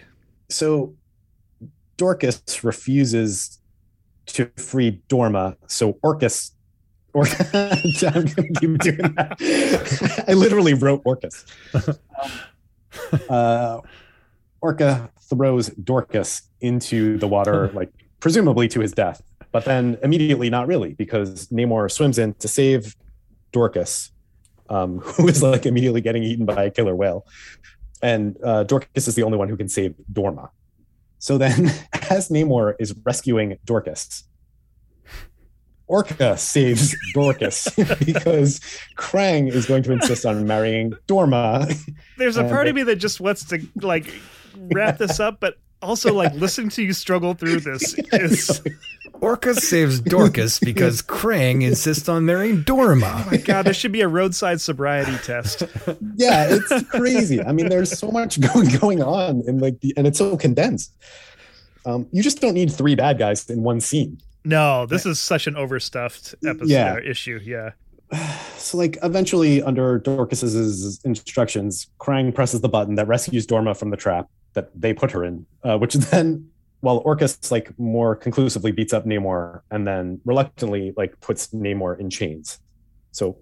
So Dorcas refuses to free Dorma, so Orcus. Or I'm gonna keep doing that. I literally wrote Orcus. uh, Orca throws Dorcas into the water, like presumably to his death, but then immediately not really, because Namor swims in to save Dorcas, um, who is like immediately getting eaten by a killer whale, and uh, Dorcas is the only one who can save Dorma. So then, as Namor is rescuing Dorcas, Orca saves Dorcas because Krang is going to insist on marrying Dorma. There's a part of me that just wants to like wrap this up, but also like listening to you struggle through this is Orca saves Dorcas because Krang insists on marrying Dorma. Oh my god. This should be a roadside sobriety test. yeah, it's crazy. I mean, there's so much going going on, and like, the, and it's so condensed. Um, you just don't need three bad guys in one scene. No, this is such an overstuffed episode Yeah. uh, issue. Yeah. So, like, eventually, under Dorcas's instructions, Krang presses the button that rescues Dorma from the trap that they put her in, uh, which then, while Orcus like more conclusively beats up Namor, and then reluctantly like puts Namor in chains. So,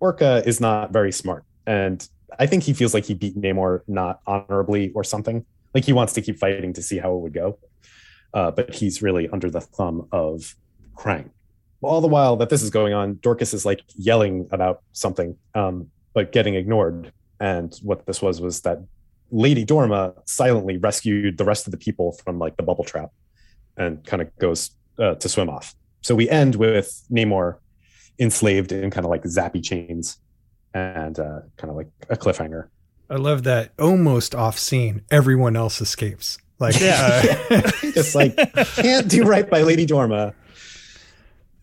Orca is not very smart, and I think he feels like he beat Namor not honorably or something. Like he wants to keep fighting to see how it would go, uh, but he's really under the thumb of Krang all the while that this is going on, Dorcas is like yelling about something, um, but getting ignored. And what this was was that Lady Dorma silently rescued the rest of the people from like the bubble trap, and kind of goes uh, to swim off. So we end with Namor enslaved in kind of like zappy chains, and uh, kind of like a cliffhanger. I love that almost off scene. Everyone else escapes. Like Yeah. uh, It's like can't do right by Lady Dorma.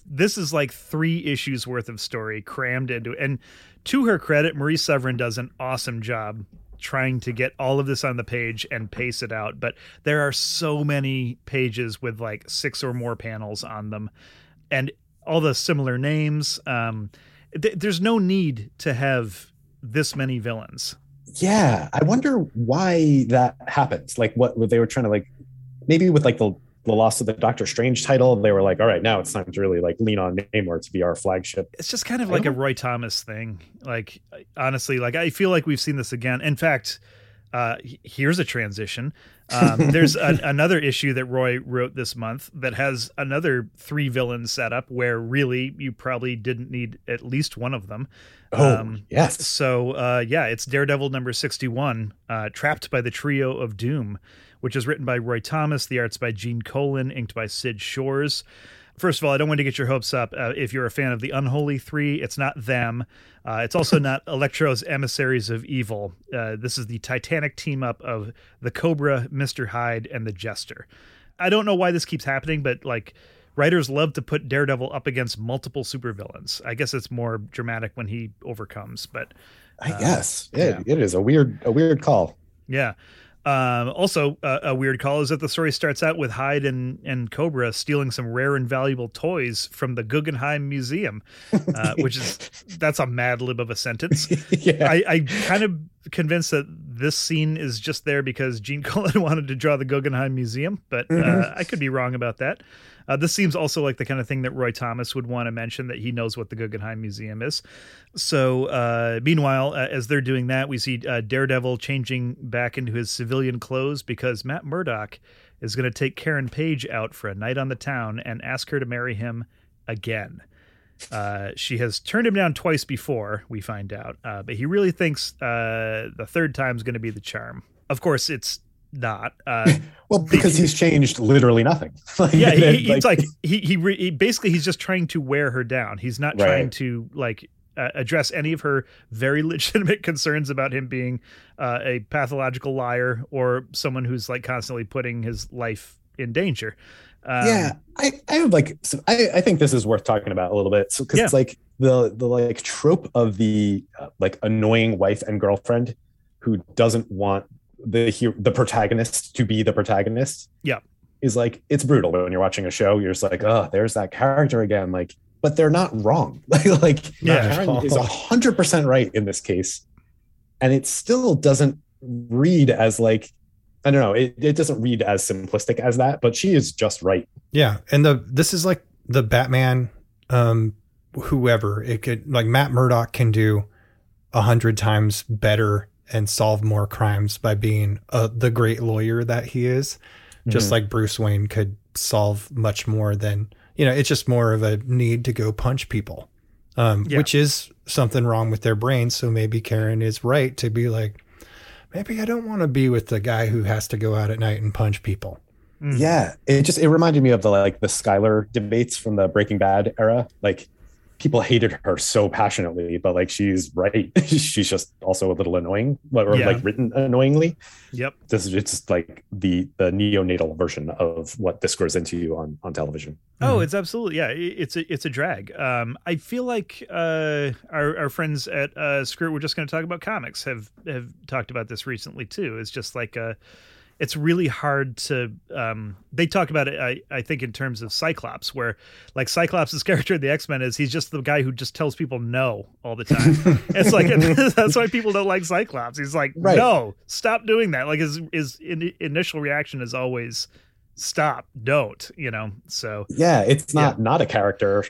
this is like three issues worth of story crammed into and to her credit marie severin does an awesome job trying to get all of this on the page and pace it out but there are so many pages with like six or more panels on them and all the similar names um th- there's no need to have this many villains yeah i wonder why that happens like what, what they were trying to like maybe with like the the loss of the doctor strange title they were like all right now it's time to really like lean on namor to be our flagship it's just kind of like a Roy Thomas thing. Like honestly, like I feel like we've seen this again. In fact, uh, here's a transition. Um, there's a, another issue that Roy wrote this month that has another three villains set up where really you probably didn't need at least one of them. oh Um, yes So uh, yeah, it's Daredevil number sixty-one, uh, trapped by the trio of doom, which is written by Roy Thomas. The art's by Gene Colan, inked by Syd Shores. First of all, I don't want to get your hopes up. Uh, if you're a fan of the Unholy Three, it's not them. Uh, it's also not Electro's Emissaries of Evil. Uh, this is the Titanic team up of the Cobra, Mister Hyde, and the Jester. I don't know why this keeps happening, but like writers love to put Daredevil up against multiple supervillains. I guess it's more dramatic when he overcomes, but I guess it, it is a weird a weird call. yeah. Um, also, uh, a weird call is that the story starts out with Hyde and, and Cobra stealing some rare and valuable toys from the Guggenheim Museum, uh, which is that's a mad lib of a sentence. yeah. I, I kind of convinced that this scene is just there because Gene Colan wanted to draw the Guggenheim Museum, but uh, I could be wrong about that. Uh, this seems also like the kind of thing that Roy Thomas would want to mention that he knows what the Guggenheim Museum is. So, uh, meanwhile, uh, as they're doing that, we see uh, Daredevil changing back into his civilian clothes because Matt Murdock is going to take Karen Page out for a night on the town and ask her to marry him again. Uh, she has turned him down twice before, we find out, uh, but he really thinks uh, the third time's going to be the charm. Of course, it's not. Uh, well, because he's changed literally nothing. Like, yeah, he, it's like he he, re, he basically he's just trying to wear her down. He's not Right. trying to like uh, address any of her very legitimate concerns about him being uh, a pathological liar or someone who's like constantly putting his life in danger. Um, yeah, I, I have like so I, I think this is worth talking about a little bit. So because Yeah. it's like the the like trope of the uh, like annoying wife and girlfriend who doesn't want the hero, the protagonist to be the protagonist. Yeah. is like it's brutal when you're watching a show. You're just like, oh, there's that character again. Like, but they're not wrong. like, like Yeah. Karen is hundred percent right in this case, and it still doesn't read as like. I don't know. It, it doesn't read as simplistic as that, but she is just right. Yeah, and the this is like the Batman, um, whoever it could like Matt Murdock can do a hundred times better and solve more crimes by being uh, the great lawyer that he is. Just Mhm. like Bruce Wayne could solve much more than you know. It's just more of a need to go punch people, um, Yeah. which is something wrong with their brains. So maybe Karen is right to be like, maybe I don't want to be with the guy who has to go out at night and punch people. mm. Yeah, it just it reminded me of the like the Skylar debates from the Breaking Bad era. Like people hated her so passionately, but like she's right. she's just also a little annoying, or Yeah. like written annoyingly. Yep. This is just like the the neonatal version of what this grows into on on television. Oh, Mhm. it's absolutely yeah. It's a it's a drag. Um, I feel like uh, our our friends at uh, Screw. We're just going to talk about comics. Have have talked about this recently too. It's just like uh it's really hard to. Um, they talk about it. I I think in terms of Cyclops, where like Cyclops' character in the X Men is he's just the guy who just tells people no all the time. it's like that's why people don't like Cyclops. He's like Right. no, stop doing that. Like his his in, initial reaction is always stop, don't. You know. So Yeah, it's not not a character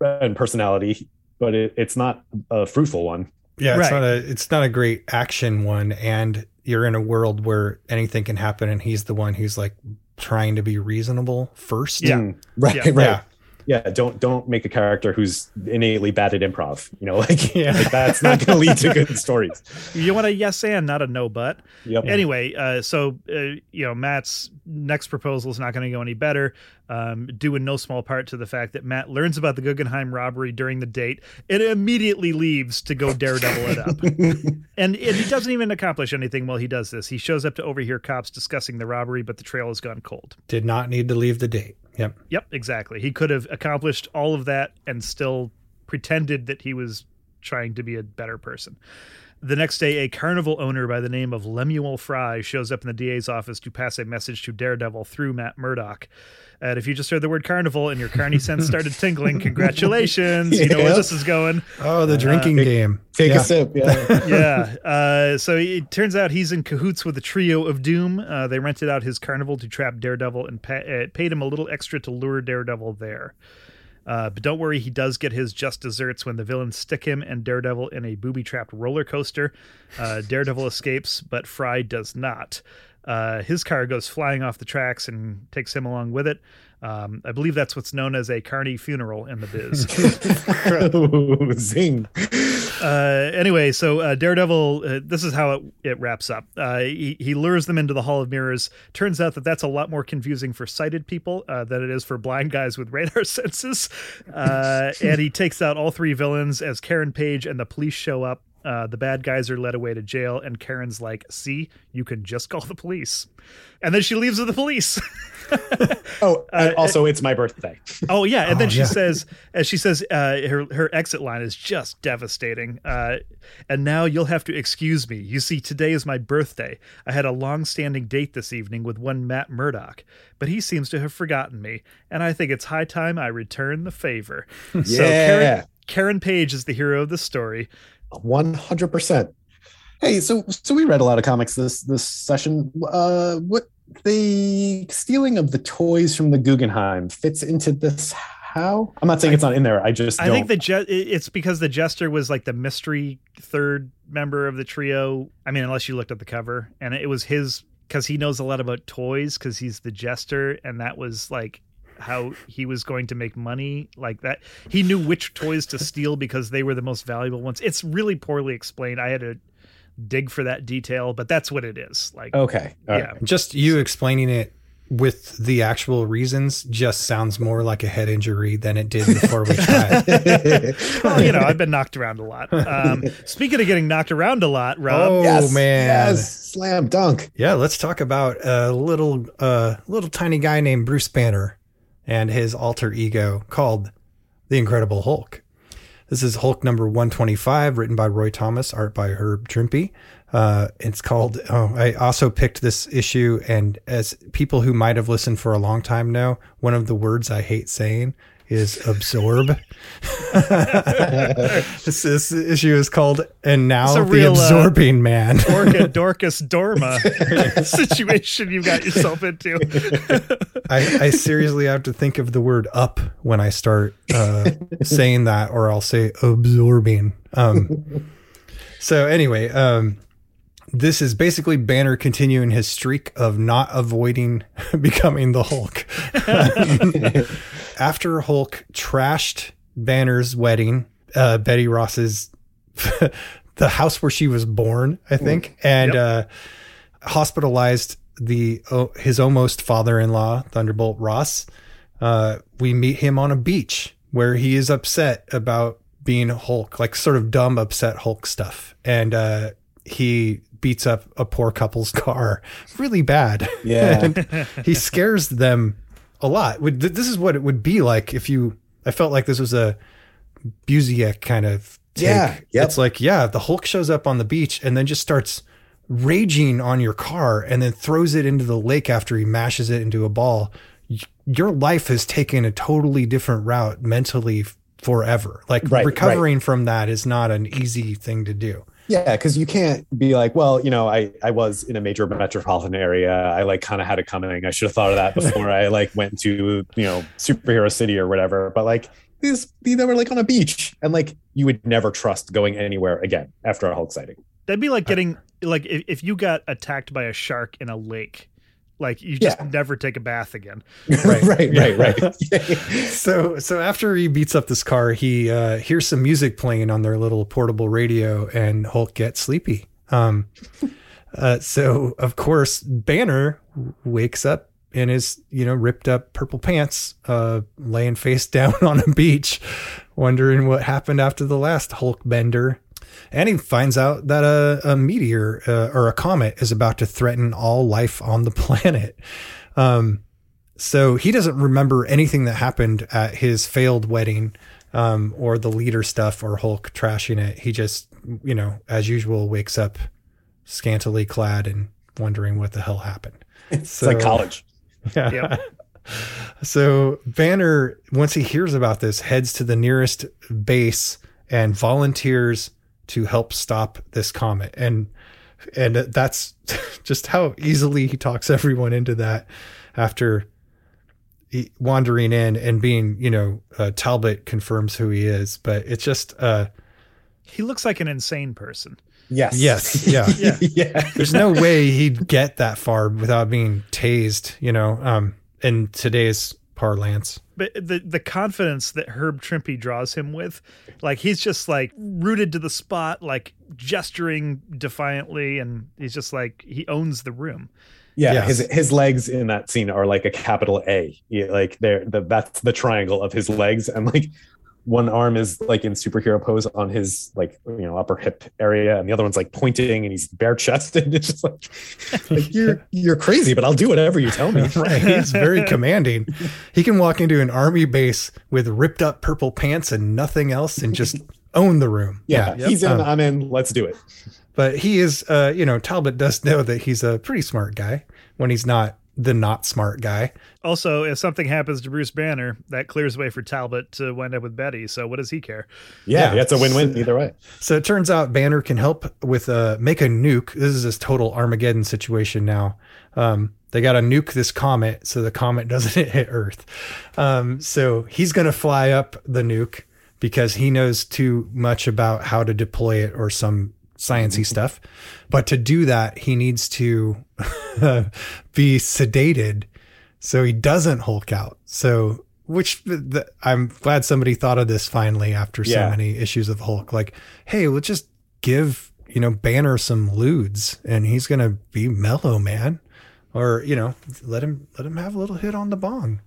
and personality, but it, it's not a fruitful one. Yeah, it's Right. not a it's not a great action one, and you're in a world where anything can happen, and he's the one who's like trying to be reasonable first. Yeah. Mm, right, Yeah. right. Yeah. Yeah don't don't make a character who's innately bad at improv you know like, Yeah. like that's not going to lead to good stories You want a yes and, not a no but. yep Anyway, uh, so uh, you know Matt's next proposal is not going to go any better, um, due in no small part to the fact that Matt learns about the Guggenheim robbery during the date and immediately leaves to go daredevil it up. and, and he doesn't even accomplish anything while he does this. He shows up to overhear cops discussing the robbery, but the trail has gone cold. Did not need to leave the date. Yep. Yep, exactly. He could have accomplished all of that and still pretended that he was trying to be a better person. The next day, a carnival owner by the name of Lemuel Fry shows up in the DA's office to pass a message to Daredevil through Matt Murdock. And if you just heard the word carnival and your carny sense started tingling, congratulations. You know where this is going. Oh, the drinking game. take Yeah. a sip yeah yeah. Uh, so it turns out he's in cahoots with the trio of Doom. Uh, they rented out his carnival to trap Daredevil and pa- uh, paid him a little extra to lure Daredevil there. Uh, but don't worry, he does get his just desserts when the villains stick him and Daredevil in a booby trapped roller coaster. Uh, Daredevil escapes, but Fry does not. Uh, his car goes flying off the tracks and takes him along with it. Um, I believe that's what's known as a carny funeral in the biz. Ooh, zing Uh, anyway, so uh, Daredevil, uh, this is how it, it wraps up. Uh, he, he lures them into the Hall of Mirrors. Turns out that that's a lot more confusing for sighted people uh, than it is for blind guys with radar senses. Uh, and he takes out all three villains as Karen Page and the police show up. Uh, the bad guys are led away to jail, and Karen's like, "See, you can just call the police," and then she leaves with the police. Oh, and Uh, also, it's my birthday. Oh yeah, and then Oh, she yeah. says, as she says, uh, her her exit line is just devastating. Uh, and now you'll have to excuse me. You see, today is my birthday. I had a long-standing date this evening with one Matt Murdock, but he seems to have forgotten me, and I think it's high time I return the favor. So Karen, Karen Page is the hero of the story. One hundred percent. Hey, so so we read a lot of comics this this session. Uh, what the stealing of the toys from the Guggenheim fits into this? How? I'm not saying it's not in there. I just I don't. think the je- it's because the jester was like the mystery third member of the trio. I mean, unless you looked at the cover, and it was his because he knows a lot about toys because he's the jester, and that was like how he was going to make money like that. He knew which toys to steal because they were the most valuable ones. It's really poorly explained. I had to dig for that detail, but that's what it is. Like, okay. All yeah. right. Just you explaining it with the actual reasons just sounds more like a head injury than it did before we tried. well, you know, I've been knocked around a lot. Um, speaking of getting knocked around a lot, Rob. Oh Yes, man. Yes. Slam dunk. Yeah, let's talk about a little uh little tiny guy named Bruce Banner and his alter ego called the Incredible Hulk. This is Hulk number 125, written by Roy Thomas, art by Herb Trimpe. Uh, it's called. Oh, I also picked this issue, and as people who might have listened for a long time know, one of the words I hate saying is absorb. this, this issue is called "And Now the real, uh, Absorbing Man." Orca Dorcas Dorma situation you got yourself into. I, I seriously have to think of the word up when I start uh, saying that, or I'll say absorbing. Um, so anyway, um, this is basically Banner continuing his streak of not avoiding becoming the Hulk. After Hulk trashed Banner's wedding, uh, Betty Ross's the house where she was born, I think, and uh, hospitalized the oh, his almost father-in-law Thunderbolt Ross. Uh, we meet him on a beach where he is upset about being Hulk, like sort of dumb upset Hulk stuff, and uh, he beats up a poor couple's car really bad. Yeah. And he scares them a lot. This is what it would be like if you. I felt like this was a Busiek kind of take. Yeah, yep. It's like, yeah, the Hulk shows up on the beach and then just starts raging on your car and then throws it into the lake after he mashes it into a ball. Your life has taken a totally different route mentally forever. Like Right, recovering from that is not an easy thing to do. Yeah, because you can't be like, well, you know, I I was in a major metropolitan area. I like kind of had it coming. I should have thought of that before I like went to you know superhero city or whatever. But like these, these were like on a beach, and like you would never trust going anywhere again after a Hulk sighting. That'd be like getting like if, if you got attacked by a shark in a lake, like you just Yeah. never take a bath again. right, right, Yeah. right, right. So so after he beats up this car, he uh, hears some music playing on their little portable radio, and Hulk gets sleepy. Um, uh, so of course Banner wakes up in his you know ripped up purple pants, uh, laying face down on a beach, wondering what happened after the last Hulk bender. And he finds out that a, a meteor uh, or a comet is about to threaten all life on the planet. Um, so he doesn't remember anything that happened at his failed wedding um, or the leader stuff or Hulk trashing it. He just, you know, as usual, wakes up scantily clad and wondering what the hell happened. It's like college. Yeah. Yep. So Banner, once he hears about this, heads to the nearest base and volunteers to help stop this comet. And and that's just how easily he talks everyone into that after wandering in and being, you know, uh, Talbot confirms who he is, but it's just uh He looks like an insane person. Yes. Yes, yeah. Yeah. yeah. there's no way he'd get that far without being tased, you know. Um, in today's parlance. But the the confidence that Herb Trimpe draws him with, like he's just like rooted to the spot, like gesturing defiantly, and he's just like he owns the room. Yeah, Yes. his his legs in that scene are like a capital A. Yeah, like they're the that's the triangle of his legs, and like one arm is like in superhero pose on his like you know upper hip area, and the other one's like pointing, and he's bare chested. It's just like, like you're you're crazy, but I'll do whatever you tell me. Right. He's very commanding. He can walk into an army base with ripped up purple pants and nothing else and just own the room. Yeah, Yep. he's in. Um, I'm in. Let's do it. But he is, uh, you know, Talbot does know that he's a pretty smart guy when he's not the not smart guy. Also, if something happens to Bruce Banner, that clears the way for Talbot to wind up with Betty. So what does he care? Yeah, Yeah. it's a win-win either way. So it turns out Banner can help with uh, make a nuke. This is this total Armageddon situation now. Um, they got to nuke this comet so the comet doesn't hit Earth. Um, so he's going to fly up the nuke because he knows too much about how to deploy it or some sciency mm-hmm. stuff. But to do that, he needs to be sedated so he doesn't Hulk out. So which the, I'm glad somebody thought of this finally after so Yeah. many issues of Hulk. Like, hey, let's just give you know Banner some ludes, and he's gonna be mellow, man. Or you know, let him let him have a little hit on the bong.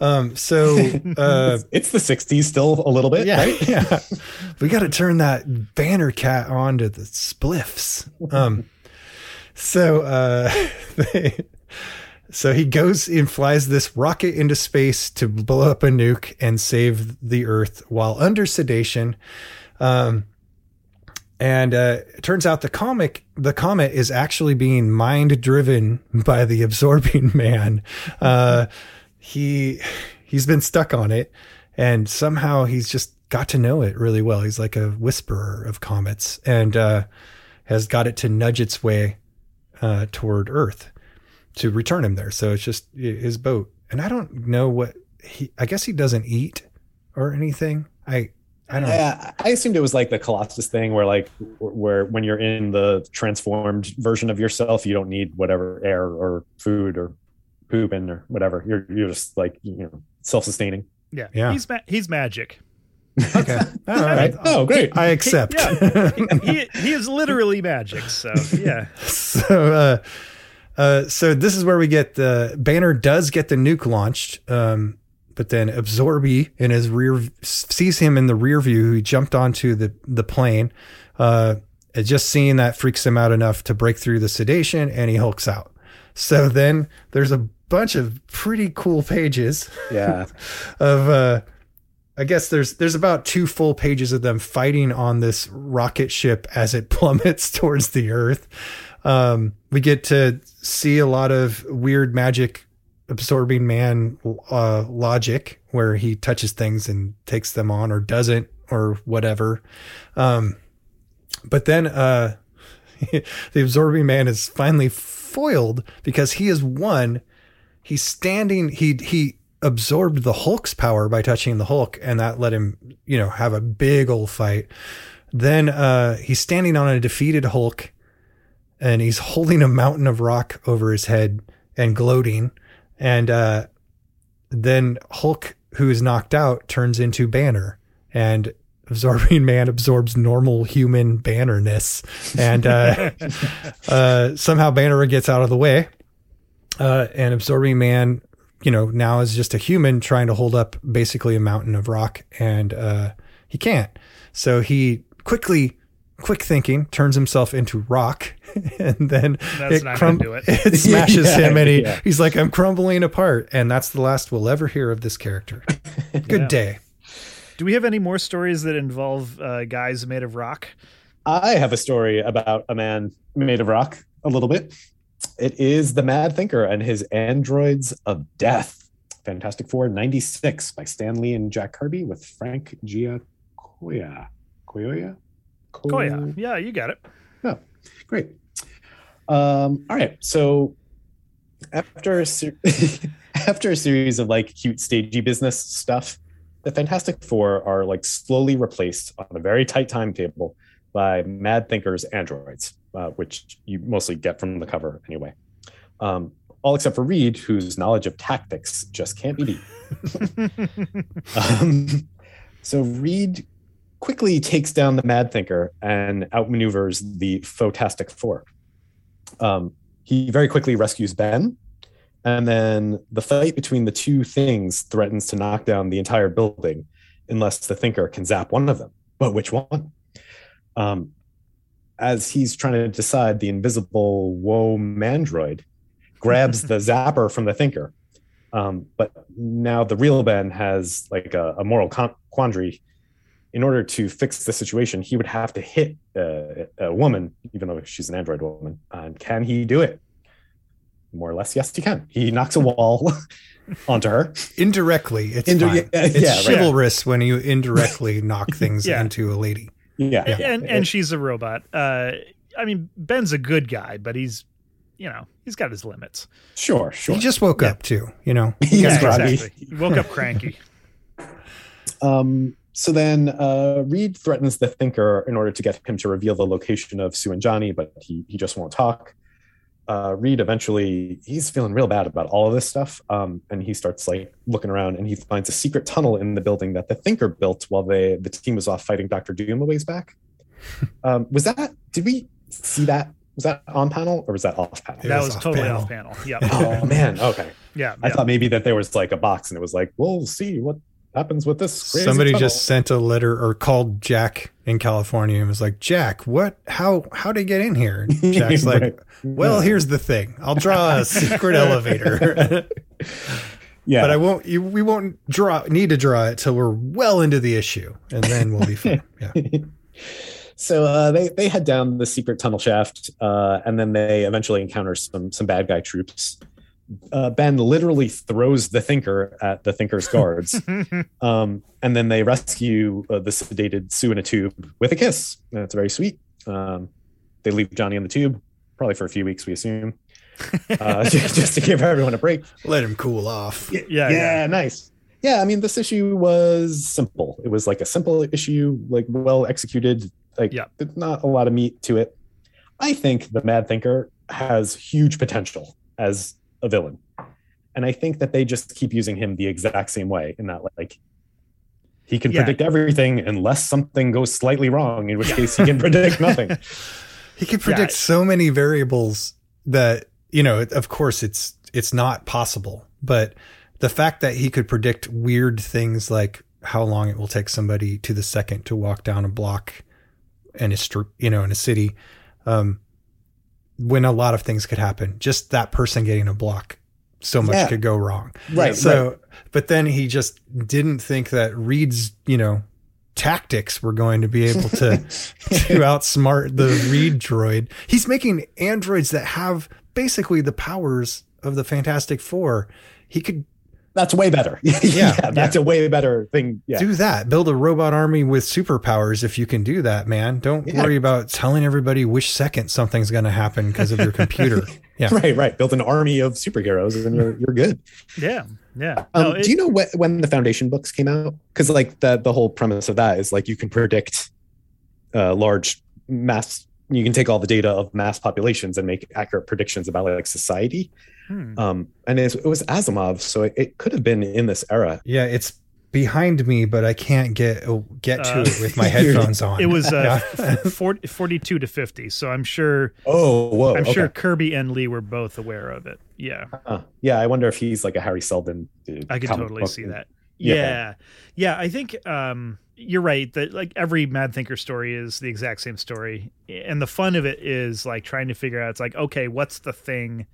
Um, so uh, It's the '60s still a little bit, yeah, right? yeah, we got to turn that Banner cat on to the spliffs. Um, so uh, they, so he goes and flies this rocket into space to blow up a nuke and save the Earth while under sedation. Um, and uh, it turns out the comic, the comet is actually being mind driven by the absorbing man. Uh, he he's been stuck on it, and somehow he's just got to know it really well. He's like a whisperer of comets, and uh, has got it to nudge its way uh, toward Earth to return him there. So it's just his boat, and I don't know what he. I guess he doesn't eat or anything. I I don't. I assumed it was like the Colossus thing, where like where when you're in the transformed version of yourself, you don't need whatever air or food or poop in or whatever. You're you're just like you know self-sustaining. Yeah, Yeah. He's ma- he's magic. Okay. All right. Oh, great. I accept. Yeah, he, he, he is literally magic. So yeah, so uh uh so this is where we get the banner does get the nuke launched um but then absorby in his rear sees him in the rear view he jumped onto the the plane uh and just seeing that freaks him out enough to break through the sedation and he hulks out so then there's a bunch of pretty cool pages Yeah, of uh I guess there's there's about two full pages of them fighting on this rocket ship as it plummets towards the earth. Um, we get to see a lot of weird magic absorbing man uh, logic where he touches things and takes them on or doesn't or whatever. Um, but then uh, the absorbing man is finally foiled because he is one he's standing he he absorbed the hulk's power by touching the hulk and that let him you know have a big old fight. Then uh he's standing on a defeated hulk and he's holding a mountain of rock over his head and gloating. And uh then hulk who is knocked out turns into banner and absorbing man absorbs normal human bannerness. And uh uh somehow banner gets out of the way uh, and absorbing man, you know, now is just a human trying to hold up basically a mountain of rock, and uh, he can't. So he quickly, quick thinking, turns himself into rock, and then That's not gonna do it. it smashes Yeah, him, and he, yeah. he's like, "I'm crumbling apart," and that's the last we'll ever hear of this character. Good Yeah. day. do we have any more stories that involve uh, guys made of rock? I have a story about a man made of rock a little bit. It is the Mad Thinker and his Androids of Death. Fantastic Four 96 by Stan Lee and Jack Kirby with Frank Giacoia. Coyoya? Oh yeah, yeah, you got it. Oh, great. Um, all right. So after a ser- after a series of like cute stagey business stuff, the Fantastic Four are like slowly replaced on a very tight timetable by Mad Thinkers androids, uh, which you mostly get from the cover anyway. Um, all except for Reed, whose knowledge of tactics just can't be beat. um, so Reed quickly takes down the Mad Thinker and outmaneuvers the Photastic Four. Um, he very quickly rescues Ben, and then the fight between the two things threatens to knock down the entire building unless the Thinker can zap one of them. But which one? Um, as he's trying to decide, the invisible Woe Mandroid grabs the zapper from the Thinker. Um, but now the real Ben has like a, a moral con- quandary. In order to fix the situation, he would have to hit a, a woman, even though she's an android woman. And can he do it? More or less, yes, he can. He knocks a wall onto her. Indirectly, it's Indi- fine. yeah, It's yeah, right. chivalrous when you indirectly knock things Yeah. into a lady. Yeah, and and she's a robot. Uh, I mean, Ben's a good guy, but he's, you know, he's got his limits. sure, sure. He just woke up too, you know. He's Yeah, exactly. He woke up cranky. Um, so then uh, Reed threatens the Thinker in order to get him to reveal the location of Sue and Johnny, but he, he just won't talk. Uh, Reed eventually, he's feeling real bad about all of this stuff. Um, and he starts like looking around and he finds a secret tunnel in the building that the Thinker built while they, the team was off fighting Dr. Doom a ways back. Um, was that, did we see that? Was that on panel or was that off panel? It that was was off totally panel. off panel. Yeah. Oh man, okay. Yeah. I yeah. thought maybe that there was like a box and it was like, we'll see what happens with this. crazy Somebody tunnel. just sent a letter or called Jack in California and was like, "Jack, what? How? How to get in here?" And Jack's like, Right. "Well, here's the thing. I'll draw a secret elevator, yeah, but I won't. You, we won't draw. Need to draw it till we're well into the issue, and then we'll be fine." Yeah. so uh, they they head down the secret tunnel shaft, uh, and then they eventually encounter some some bad guy troops. Uh, ben literally throws the thinker at the thinker's guards, um, and then they rescue uh, the sedated Sue in a tube with a kiss. That's very sweet. Um, they leave Johnny in the tube, probably for a few weeks, we assume, uh, just, just to give everyone a break. Let him cool off. Yeah, yeah, yeah. nice. Yeah, I mean, this issue was simple. It was like a simple issue, like well executed. Like, Yeah. there's not a lot of meat to it. I think the Mad Thinker has huge potential as a villain, and I think that they just keep using him the exact same way. In that, like, he can Yeah. predict everything unless something goes slightly wrong, in which case he can predict nothing. He can predict Yeah. so many variables that you know. Of course, it's it's not possible, but the fact that he could predict weird things like how long it will take somebody to the second to walk down a block in a str- you know in a city, um, when a lot of things could happen, just that person getting a block, so much Yeah. could go wrong. Right. So, but then he just didn't think that Reed's, you know, tactics were going to be able to to outsmart the Reed droid. He's making androids that have basically the powers of the Fantastic Four. He could That's way better. yeah, that's a way better thing. Yeah. do that. Build a robot army with superpowers if you can do that, man. Don't Yeah. worry about telling everybody which second something's going to happen because of your computer. Yeah. Right, right. Build an army of superheroes and you're you're good. Yeah. Yeah. Um, No, it- do you know wh- when the Foundation books came out? Because like the the whole premise of that is like you can predict uh, large mass. You can take all the data of mass populations and make accurate predictions about like society. Hmm. Um, and it was Asimov, so it, it could have been in this era. Yeah, it's behind me, but I can't get oh, get to Uh, it with my headphones on. It was uh, Yeah. 40, 42 to 50. So I'm sure Oh, whoa! I'm okay. sure Kirby and Lee were both aware of it. Yeah. Huh. yeah, I wonder if he's like a Hari Seldon. uh, I could totally see that. Yeah. Yeah. yeah. I think um you're right that like every Mad Thinker story is the exact same story. And the fun of it is like trying to figure out it's like, okay, what's the thing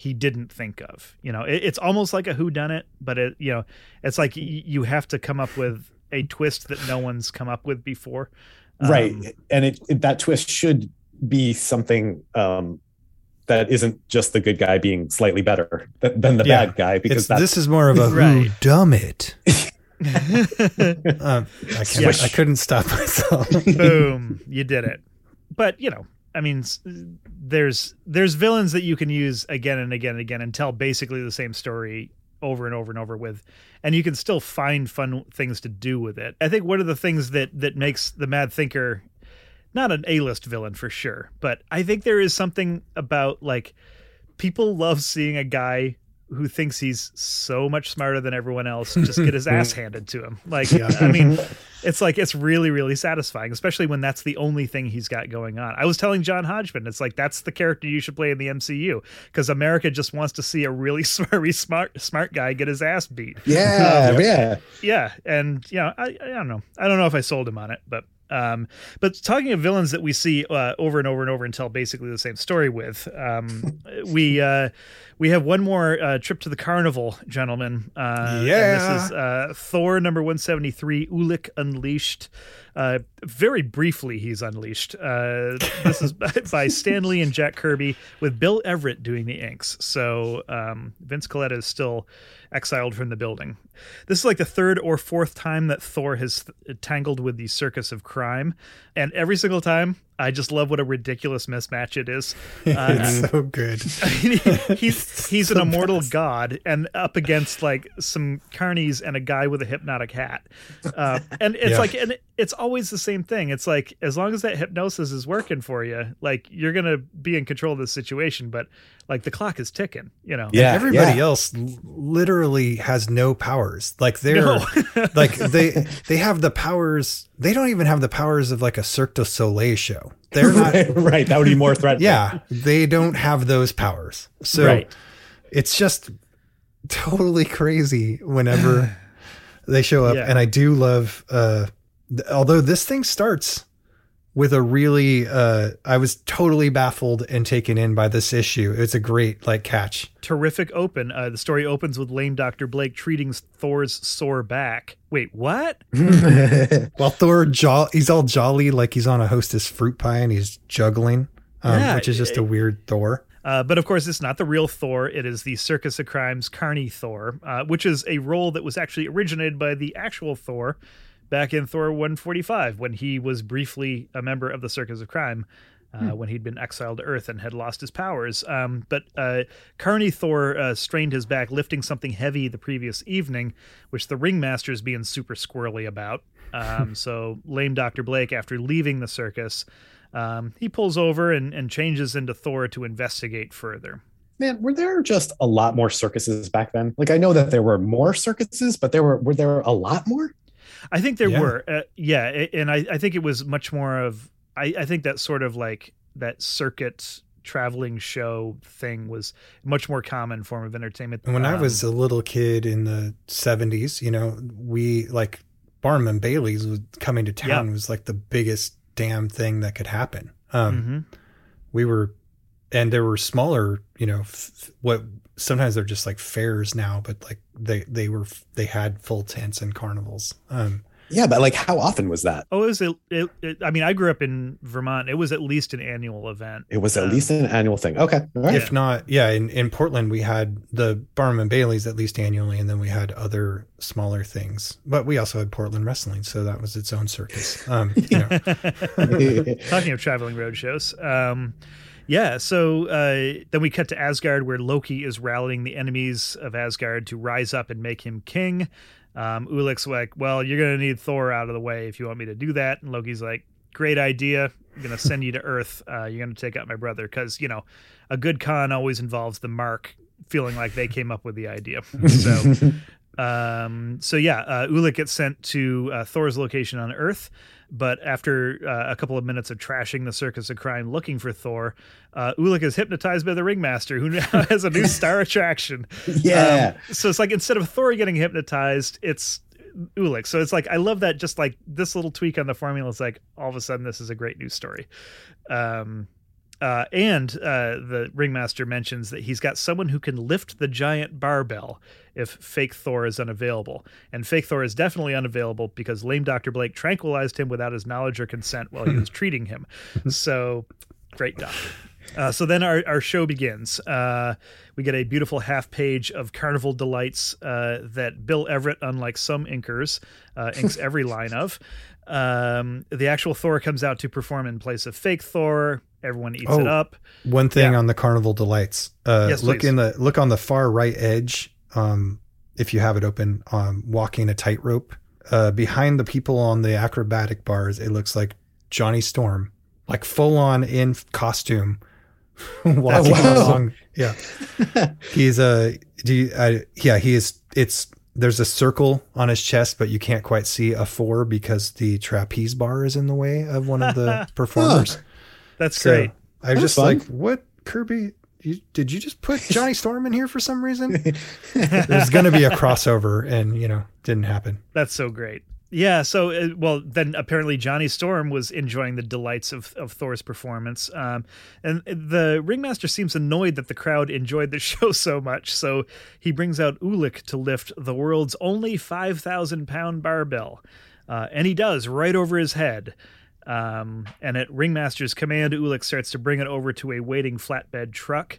he didn't think of? You know, it, it's almost like a who done it, but it you know, it's like y- you have to come up with a twist that no one's come up with before. right Um, and it, it that twist should be something um that isn't just the good guy being slightly better th- than the Yeah. bad guy because that's this is more of a Right. who dumb it. Um, I, can't, I couldn't stop myself. boom you did it but you know i mean there's there's villains that you can use again and again and again and tell basically the same story over and over and over with and you can still find fun things to do with it. I think one of the things that that makes the mad thinker not an a-list villain for sure but i think there is something about like people love seeing a guy who thinks he's so much smarter than everyone else just get his ass handed to him. Like, yeah. I mean, it's like it's really, really satisfying, especially when that's the only thing he's got going on. I was telling John Hodgman, it's like that's the character you should play in the MCU because America just wants to see a really smart, smart, smart guy get his ass beat. Yeah, um, yeah. Yeah, and you know, I, I don't know, I don't know if I sold him on it, but um, but talking of villains that we see uh, over and over and over and tell basically the same story with, um, we uh, we have one more uh, trip to the carnival, gentlemen. Uh, Yeah. and this is uh, Thor number one seventy three, Ulik Unleashed. Uh, very briefly, he's unleashed. Uh, this is by, by Stan Lee and Jack Kirby, with Bill Everett doing the inks. So um, Vince Colletta is still exiled from the building. This is like the third or fourth time that Thor has th- tangled with the circus of crime, and every single time, I just love what a ridiculous mismatch it is. Uh, it's so good. he's he's an immortal god and up against like some carnies and a guy with a hypnotic hat uh, and it's Yeah. like and it's always the same thing it's like as long as that hypnosis is working for you like you're gonna be in control of the situation but like the clock is ticking you know Yeah. Everybody else literally has no powers. Like they're No. like they they have the powers. They don't even have the powers of like a Cirque du Soleil show. They're not. right. That would be more threatening. yeah, they don't have those powers. So Right. it's just totally crazy whenever they show up. Yeah. And I do love, uh, th- although this thing starts with a really, uh, I was totally baffled and taken in by this issue. It's a great like catch. terrific open uh, the story opens with lame dr blake treating thor's sore back wait what While Thor, jo- he's all jolly, like he's on a hostess fruit pie and he's juggling, um, Yeah, which is just a weird Thor. Uh, but of course, it's not the real Thor. It is the Circus of Crimes Carney Thor, uh, which is a role that was actually originated by the actual Thor back in Thor 145 when he was briefly a member of the Circus of Crime. Uh, When he'd been exiled to Earth and had lost his powers. Um, but uh, Carney Thor uh, strained his back lifting something heavy the previous evening, which the ringmaster is being super squirrely about. Um, so, lame Dr. Blake, after leaving the circus, um, he pulls over and, and changes into Thor to investigate further. Man, were there just a lot more circuses back then? Like I know that there were more circuses, but there were were there a lot more? I think there Yeah. were, uh, yeah, and I, I think it was much more of, I, I think that sort of like that circuit traveling show thing was much more common form of entertainment. And when I Um, was a little kid in the 70s, you know, we like Barnum and Bailey's was coming to town Yeah. was like the biggest damn thing that could happen. Um, mhm. We were, and there were smaller, you know, f- what sometimes they're just like fairs now, but like they, they were, they had full tents and carnivals. Um, Yeah, but like how often was that? Oh, it was. A, it, it, I mean, I grew up in Vermont. It was at least an annual event. It was at Um, least an annual thing. Okay. All right. If not, yeah, in, in Portland, we had the Barnum and Bailey's at least annually, and then we had other smaller things. But we also had Portland Wrestling, so that was its own circus. Um, you know, Talking of traveling road shows, um, yeah. So uh, then we cut to Asgard, where Loki is rallying the enemies of Asgard to rise up and make him king. Um, Ulik's like, "Well, you're gonna need Thor out of the way if you want me to do that." And Loki's like, "Great idea. I'm gonna send you to Earth. Uh, you're gonna take out my brother because you know, a good con always involves the Mark feeling like they came up with the idea." So. Um, so yeah, uh, gets sent to uh, Thor's location on Earth, but after uh, a couple of minutes of trashing the circus of crime looking for Thor, uh, Ulik is hypnotized by the ringmaster, who now has a new star attraction. yeah. Um, so it's like instead of Thor getting hypnotized, it's Ulik. So it's like I love that just like this little tweak on the formula. is like all of a sudden this is a great new story. Um, uh, and uh, the ringmaster mentions that he's got someone who can lift the giant barbell if fake Thor is unavailable. And fake Thor is definitely unavailable because lame Dr. Blake tranquilized him without his knowledge or consent while he was treating him. So great doctor. Uh, so then our, our show begins. Uh, we get a beautiful half page of carnival delights uh, that Bill Everett, unlike some inkers, uh, inks every line of. Um, the actual Thor comes out to perform in place of fake Thor. Everyone eats Oh. it up. one thing Yeah. on the Carnival Delights. Uh, Yes, look please. in the look on the far right edge. Um, if you have it open, um, walking a tightrope. Uh, behind the people on the acrobatic bars, it looks like Johnny Storm, like full on in costume, walking Wow. along. Yeah, he's a. Do you, I, yeah, he is. It's there's a circle on his chest, but you can't quite see a four because the trapeze bar is in the way of one of the performers. That's So great. I was That's just fun. like, what Kirby? You, did you just put Johnny Storm in here for some reason? There's going to be a crossover, and you know, didn't happen. That's so great. Yeah. So, uh, well, then apparently Johnny Storm was enjoying the delights of, of Thor's performance. Um, and the ringmaster seems annoyed that the crowd enjoyed the show so much. So he brings out Ulik to lift the world's only 5,000 pound barbell. Uh, and he does right over his head. Um, and at Ringmaster's command, Ulik starts to bring it over to a waiting flatbed truck.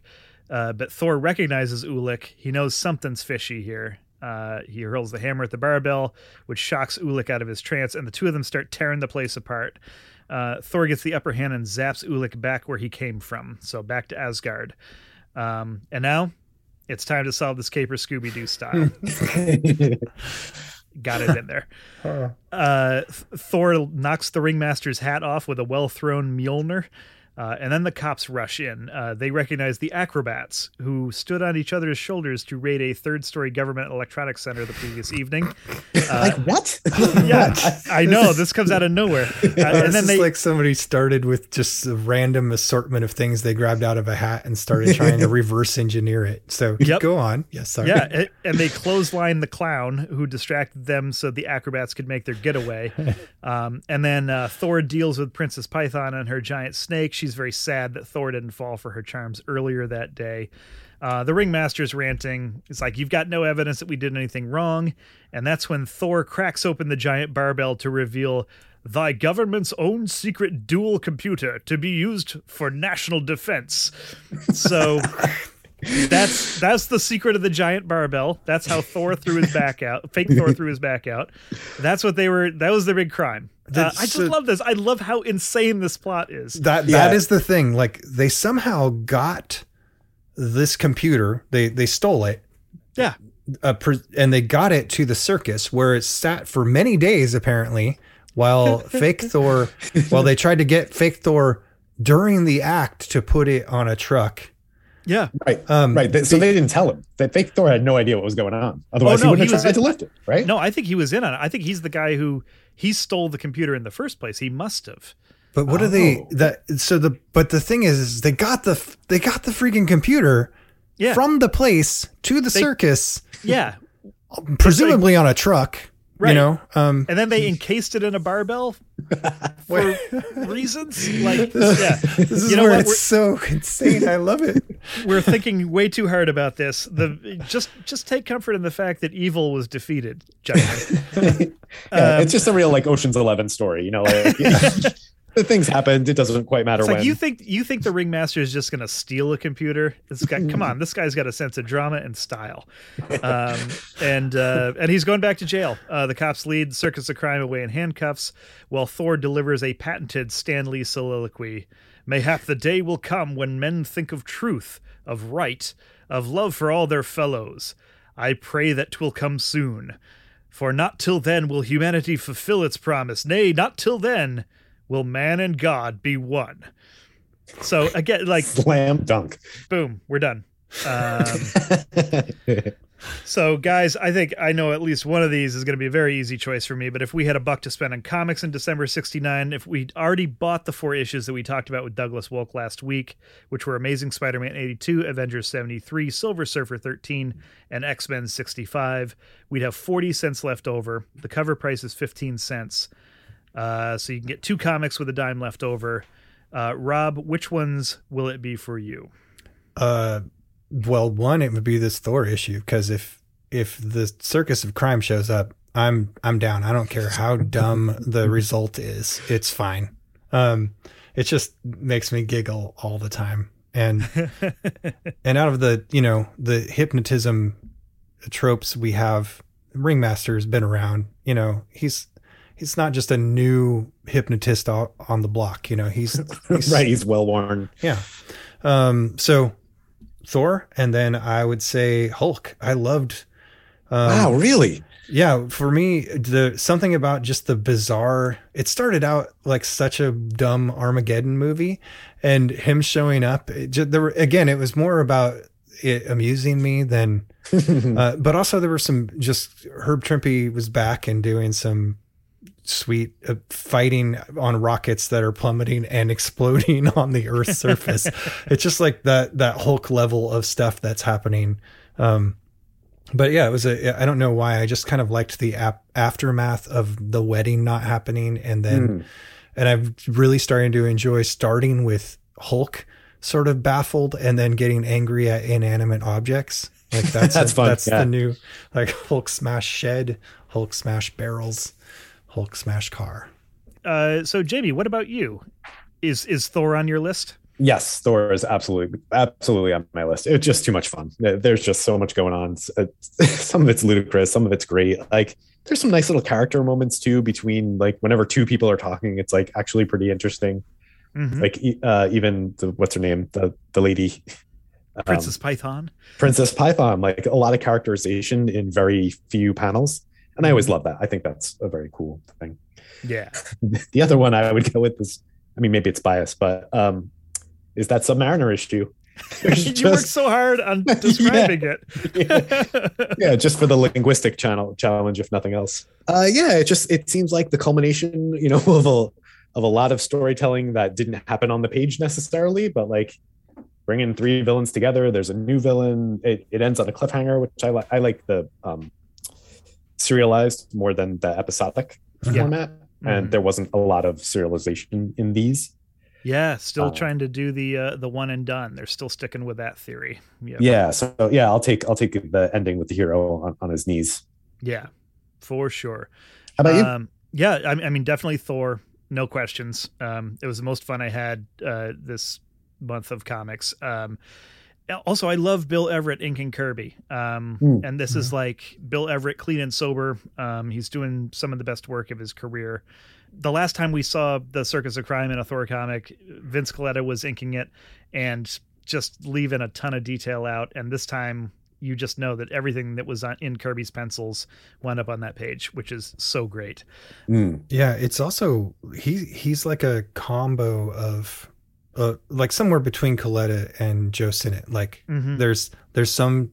Uh, but Thor recognizes Ulik. He knows something's fishy here. Uh, he hurls the hammer at the barbell, which shocks Ulik out of his trance, and the two of them start tearing the place apart. Uh, Thor gets the upper hand and zaps Ulik back where he came from, so back to Asgard. Um, and now it's time to solve this Caper Scooby Doo style. Got it in there. Uh, Thor knocks the ringmaster's hat off with a well thrown Mjolnir. Uh, and then the cops rush in. Uh, they recognize the acrobats who stood on each other's shoulders to raid a third story government electronics center the previous evening. like what? Yeah, I, I know. This comes out of nowhere. Uh, Uh, and then is they. like somebody started with just a random assortment of things they grabbed out of a hat and started trying to reverse engineer it. So Yep. go on. Yes, sorry. yeah, and they clothesline the clown who distracted them so the acrobats could make their getaway. Um, and then uh, Thor deals with Princess Python and her giant snake. She's very sad that Thor didn't fall for her charms earlier that day. Uh, the ringmaster's ranting. It's like, You've got no evidence that we did anything wrong. And that's when Thor cracks open the giant barbell to reveal thy government's own secret dual computer to be used for national defense. So that's that's the secret of the giant barbell. That's how Thor threw his back out. Fake Thor threw his back out. That's what they were. That was the big crime. Uh, I just so- love this. I love how insane this plot is. That Yeah. that is the thing. Like they somehow got this computer. They they stole it. Yeah, uh, pre- and they got it to the circus where it sat for many days apparently while fake thor while they tried to get fake thor during the act to put it on a truck yeah. right. Um, right. They- so they didn't tell him. That fake Thor had no idea what was going on. Otherwise, Oh, no, he wouldn't he have was tried in- to lift it. Right. No, I think he was in on it. I think he's the guy who he stole the computer in the first place. He must have. but what are they Oh. that so the but the thing is, is they got the they got the freaking computer Yeah. from the place to the circus Yeah. presumably on a truck Right. you know um And then they encased it in a barbell for reasons like yeah. this is You know where what? it's We're- so insane i love it we're thinking way too hard about this. The just just take comfort in the fact that evil was defeated. Yeah, Um, it's just a real like Ocean's Eleven story. You know, like, the things happened. It doesn't quite matter It's when. you think you think the ringmaster is just going to steal a computer. This guy, come on, this guy's got a sense of drama and style, um, and uh, and he's going back to jail. Uh, the cops lead Circus of Crime away in handcuffs, while Thor delivers a patented Stan Lee soliloquy. Mayhap the day will come when men think of truth, of right, of love for all their fellows. I pray that 'twill come soon. For not till then will humanity fulfill its promise. Nay, not till then will man and God be one. So again, like slam dunk. boom, we're done. Um, so guys, I think I know at least one of these is going to be a very easy choice for me. But if we had a buck to spend on comics in December '69, if we'd already bought the four issues that we talked about with Douglas Wolk last week, which were Amazing Spider-Man '82, Avengers '73, Silver Surfer 13, and X-Men '65, we'd have 40 cents left over. The cover price is 15 cents. Uh, so you can get two comics with a dime left over. Uh, Rob, which ones will it be for you? Uh, well, one it would be this Thor issue because if if the Circus of Crime shows up, I'm I'm down. I don't care how dumb the result is. It's fine. Um, it just makes me giggle all the time. And and out of the you know the hypnotism tropes we have, Ringmaster's been around. You know he's he's not just a new hypnotist on the block. You know he's, he's right, he's well worn. yeah. Um, so Thor, and then I would say Hulk. I loved Um, wow, really? Yeah, for me, the something about just the bizarre. It started out like such a dumb Armageddon movie, and him showing up. It just, there were, again, it was more about it amusing me than. uh, but also there were some just Herb Trimpe was back and doing some sweet uh, fighting on rockets that are plummeting and exploding on the Earth's surface. it's just like that that Hulk level of stuff that's happening. Um, but yeah, it was a. I don't know why. I just kind of liked the ap- aftermath of the wedding not happening, and then, Mm. and I'm really starting to enjoy starting with Hulk sort of baffled, and then getting angry at inanimate objects. Like that's That's a- fun, That's yeah. the new like Hulk smash shed, Hulk smash barrels, Hulk smash car. Uh, so Jamie, what about you? Is is Thor on your list? Yes, Thor is absolutely absolutely on my list. It's just too much fun. There's just so much going on. It's- it's- Some of it's ludicrous, some of it's great. Like there's some nice little character moments too between like whenever two people are talking, it's like actually pretty interesting. Mhm. Like e- uh, even the what's her name, the the lady, um, Princess Python. Princess Python. Like a lot of characterization in very few panels, and I always love that. I think that's a very cool thing. Yeah. the other one I would go with is, I mean, maybe it's biased, but um, is that Submariner issue? You just- worked so hard on describing it. yeah, just for the linguistic channel challenge, if nothing else. Uh, yeah, it just it seems like the culmination, you know, of a of a lot of storytelling that didn't happen on the page necessarily, but like bringing three villains together. There's a new villain. It, it ends on a cliffhanger, which I like. I like the um, serialized more than the episodic Yeah. format, and Mhm. there wasn't a lot of serialization in these. Yeah, still Uh, trying to do the uh, the one and done. They're still sticking with that theory. Yeah. Yeah, so yeah, I'll take I'll take the ending with the hero on, on his knees. Yeah, for sure. How about you? Um, yeah, I, I mean, definitely Thor. No questions. Um, it was the most fun I had uh, this month of comics. Um, also, I love Bill Everett inking Kirby. Um, Mm. and this is like Bill Everett, clean and sober. Um, he's doing some of the best work of his career. The last time we saw the Circus of Crime in a Thor comic, Vince Colletta was inking it and just leaving a ton of detail out. And this time, you just know that everything that was on, in Kirby's pencils wound up on that page, which is so great. Mm. Yeah, it's also he he's like a combo of uh, like somewhere between Colletta and Joe Sinnott. Like Mhm. there's there's some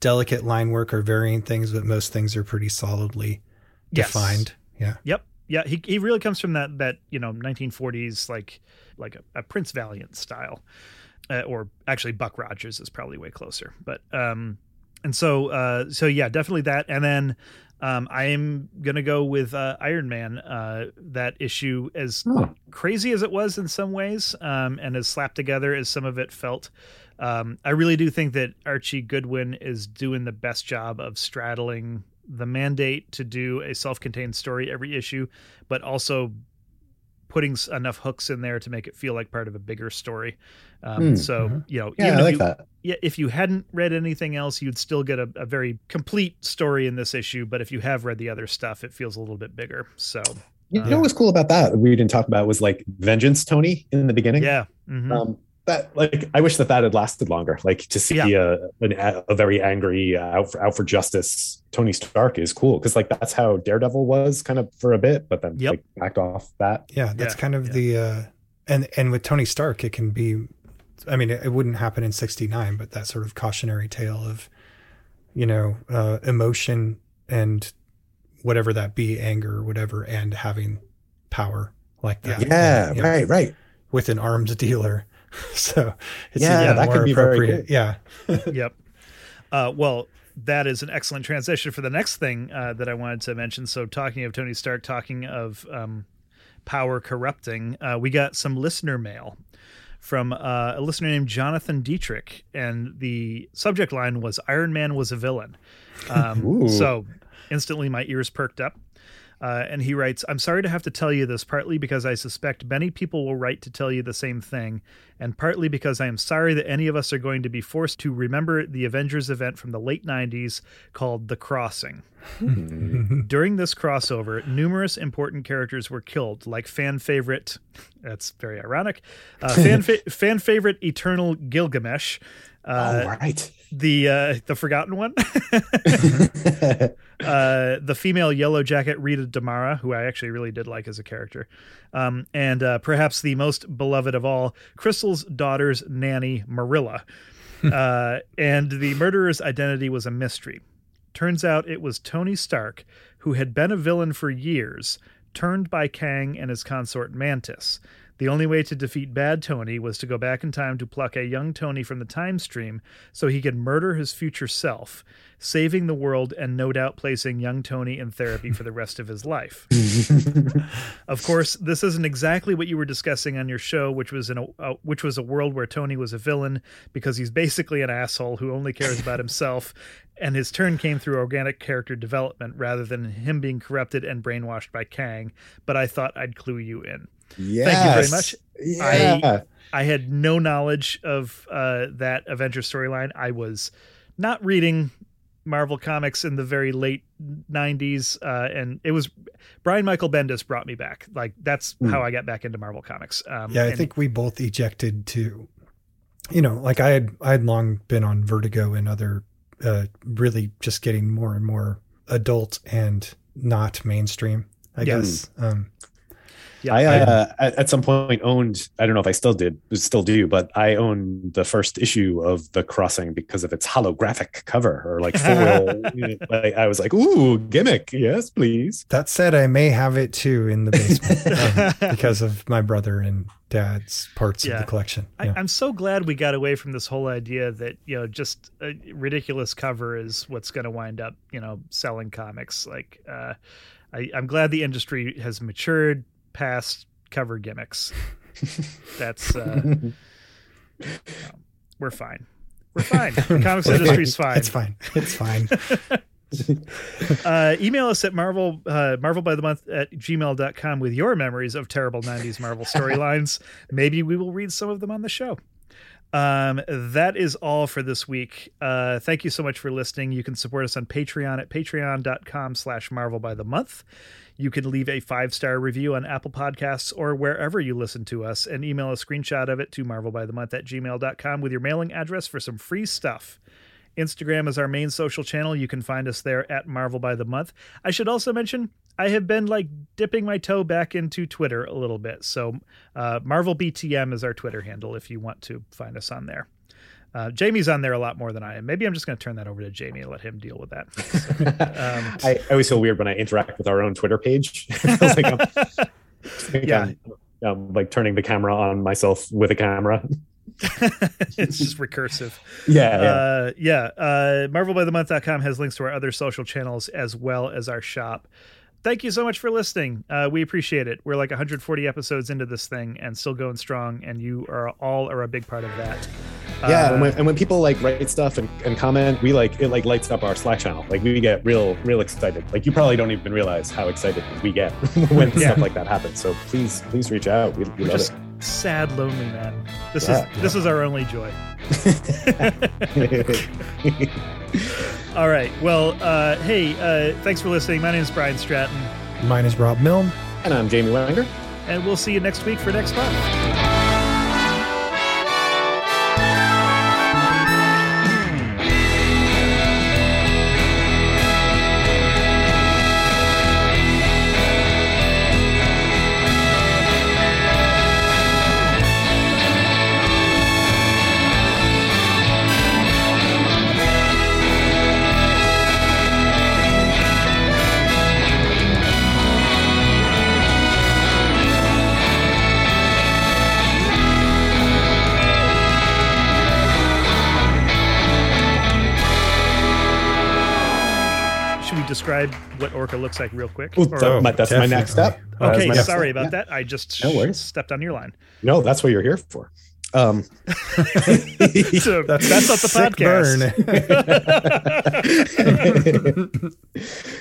delicate line work or varying things, but most things are pretty solidly Yes. defined. Yeah. Yep. Yeah, he he really comes from that that you know 1940s like like a, a Prince Valiant style, uh, or actually Buck Rogers is probably way closer. But um, and so uh, so yeah, definitely that. And then um, I am gonna go with uh, Iron Man. Uh, that issue as Oh. crazy as it was in some ways, um, and as slapped together as some of it felt. Um, I really do think that Archie Goodwin is doing the best job of straddling the mandate to do a self-contained story every issue, but also putting enough hooks in there to make it feel like part of a bigger story. Um, Hmm. so Mhm. you know, Yeah, even I if like you, that. yeah, if you hadn't read anything else, you'd still get a, a very complete story in this issue. But if you have read the other stuff, it feels a little bit bigger. So You Uh, know what's cool about that we didn't talk about was like vengeance Tony in the beginning. yeah, mhm. Um, that like I wish that that had lasted longer. Like to see a, an, a very angry uh, out for out for justice Tony Stark is cool because like that's how Daredevil was kind of for a bit, but then Yep. like backed off that. Yeah, that's Yeah, kind of yeah. the uh and and with Tony Stark it can be I mean it, it wouldn't happen in 69 but that sort of cautionary tale of you know uh emotion and whatever that be anger or whatever and having power like that. Yeah, And, you know, right, right. with an arms dealer. so it's Yeah, even that could be very appropriate. Yeah. yep. Uh, well, that is an excellent transition for the next thing uh, that I wanted to mention. So, talking of Tony Stark, talking of um, power corrupting, uh, we got some listener mail from uh, a listener named Jonathan Dietrich, and the subject line was "Iron Man was a villain." Um, so, instantly my ears perked up. Uh, and he writes, I'm sorry to have to tell you this, partly because I suspect many people will write to tell you the same thing, and partly because I am sorry that any of us are going to be forced to remember the Avengers event from the late 90s called The Crossing. During this crossover, numerous important characters were killed, like fan favorite, that's very ironic, uh, fan, fa- fan favorite Eternal Gilgamesh. Uh, oh, right. the uh, the forgotten one, uh, the female Yellow Jacket Rita DeMara, who I actually really did like as a character, um, and uh, perhaps the most beloved of all, Crystal's daughter's nanny Marilla, uh, and the murderer's identity was a mystery. Turns out it was Tony Stark, who had been a villain for years, turned by Kang and his consort Mantis. The only way to defeat Bad Tony was to go back in time to pluck a young Tony from the time stream so he could murder his future self, saving the world and no doubt placing young Tony in therapy for the rest of his life. of course, this isn't exactly what you were discussing on your show, which was in a uh, which was a world where Tony was a villain because he's basically an asshole who only cares about himself and his turn came through organic character development rather than him being corrupted and brainwashed by Kang, but I thought I'd clue you in. Yes. Thank you very much. Yeah. I had no knowledge of uh, that Avengers storyline. I was not reading Marvel comics in the very late 90s, uh, and it was Brian Michael Bendis brought me back. Like, that's Hmm. how I got back into Marvel comics. Um, Yeah, I and- think we both ejected to, you know, like I had I had long been on Vertigo and other, uh, really just getting more and more adult and not mainstream. I Yeah. guess. Um, Yeah, I uh, at, at some point owned. I don't know if I still did, still do, but I owned the first issue of The Crossing because of its holographic cover or like foil. like, I was like, "Ooh, gimmick! Yes, please." that said, I may have it too in the basement um, because of my brother and dad's parts of the collection. I, Yeah. I'm so glad we got away from this whole idea that you know just a ridiculous cover is what's going to wind up you know selling comics. Like, uh, I, I'm glad the industry has matured past cover gimmicks. That's uh, we're fine. We're fine. The comics industry's fine. It's fine. It's fine. uh, email us at marvel uh, marvel by the month at gmail.com with your memories of terrible 90s marvel storylines maybe we will read some of them on the show um, that is all for this week. Uh, thank you so much for listening. You can support us on patreon at patreon.com slash marvel by the month. You can leave a five star review on apple podcasts or wherever you listen to us and email a screenshot of it to marvel by the month at gmail.com with your mailing address for some free stuff Instagram is our main social channel. You can find us there at Marvel by the Month. I should also mention I have been like dipping my toe back into Twitter a little bit. So uh, Marvel BTM is our Twitter handle if you want to find us on there. Uh, Jamie's on there a lot more than I am. Maybe I'm just going to turn that over to Jamie and let him deal with that. Um, I, I always feel weird when I interact with our own Twitter page. Like I'm, like Yeah. I'm, I'm, like turning the camera on myself with a camera. It's just recursive. Yeah, yeah. Uh, yeah. Uh, MarvelByTheMonth.com has links to our other social channels as well as our shop. Thank you so much for listening. Uh, we appreciate it. We're like 140 episodes into this thing and still going strong, and you are all are a big part of that. yeah Uh, and, when, and when people like write stuff and, and comment we like it like lights up our slack channel like we get real real excited like you probably don't even realize how excited we get when Yeah. stuff like that happens so please please reach out we, we love just sad, lonely man. This Yeah. is this is our only joy. All right. Well, uh, hey, uh, thanks for listening. My name is Brian Stratton, Mine is Rob Milne. and i'm jamie wenger and we'll see you next week for next month. Describe what Orca looks like real quick? Ooh, Or- that- my- that's my next step okay, my next sorry step. about Yeah. that. I just No worries. stepped on your line. no that's what you're here for um So That's, that's not the podcast. burn.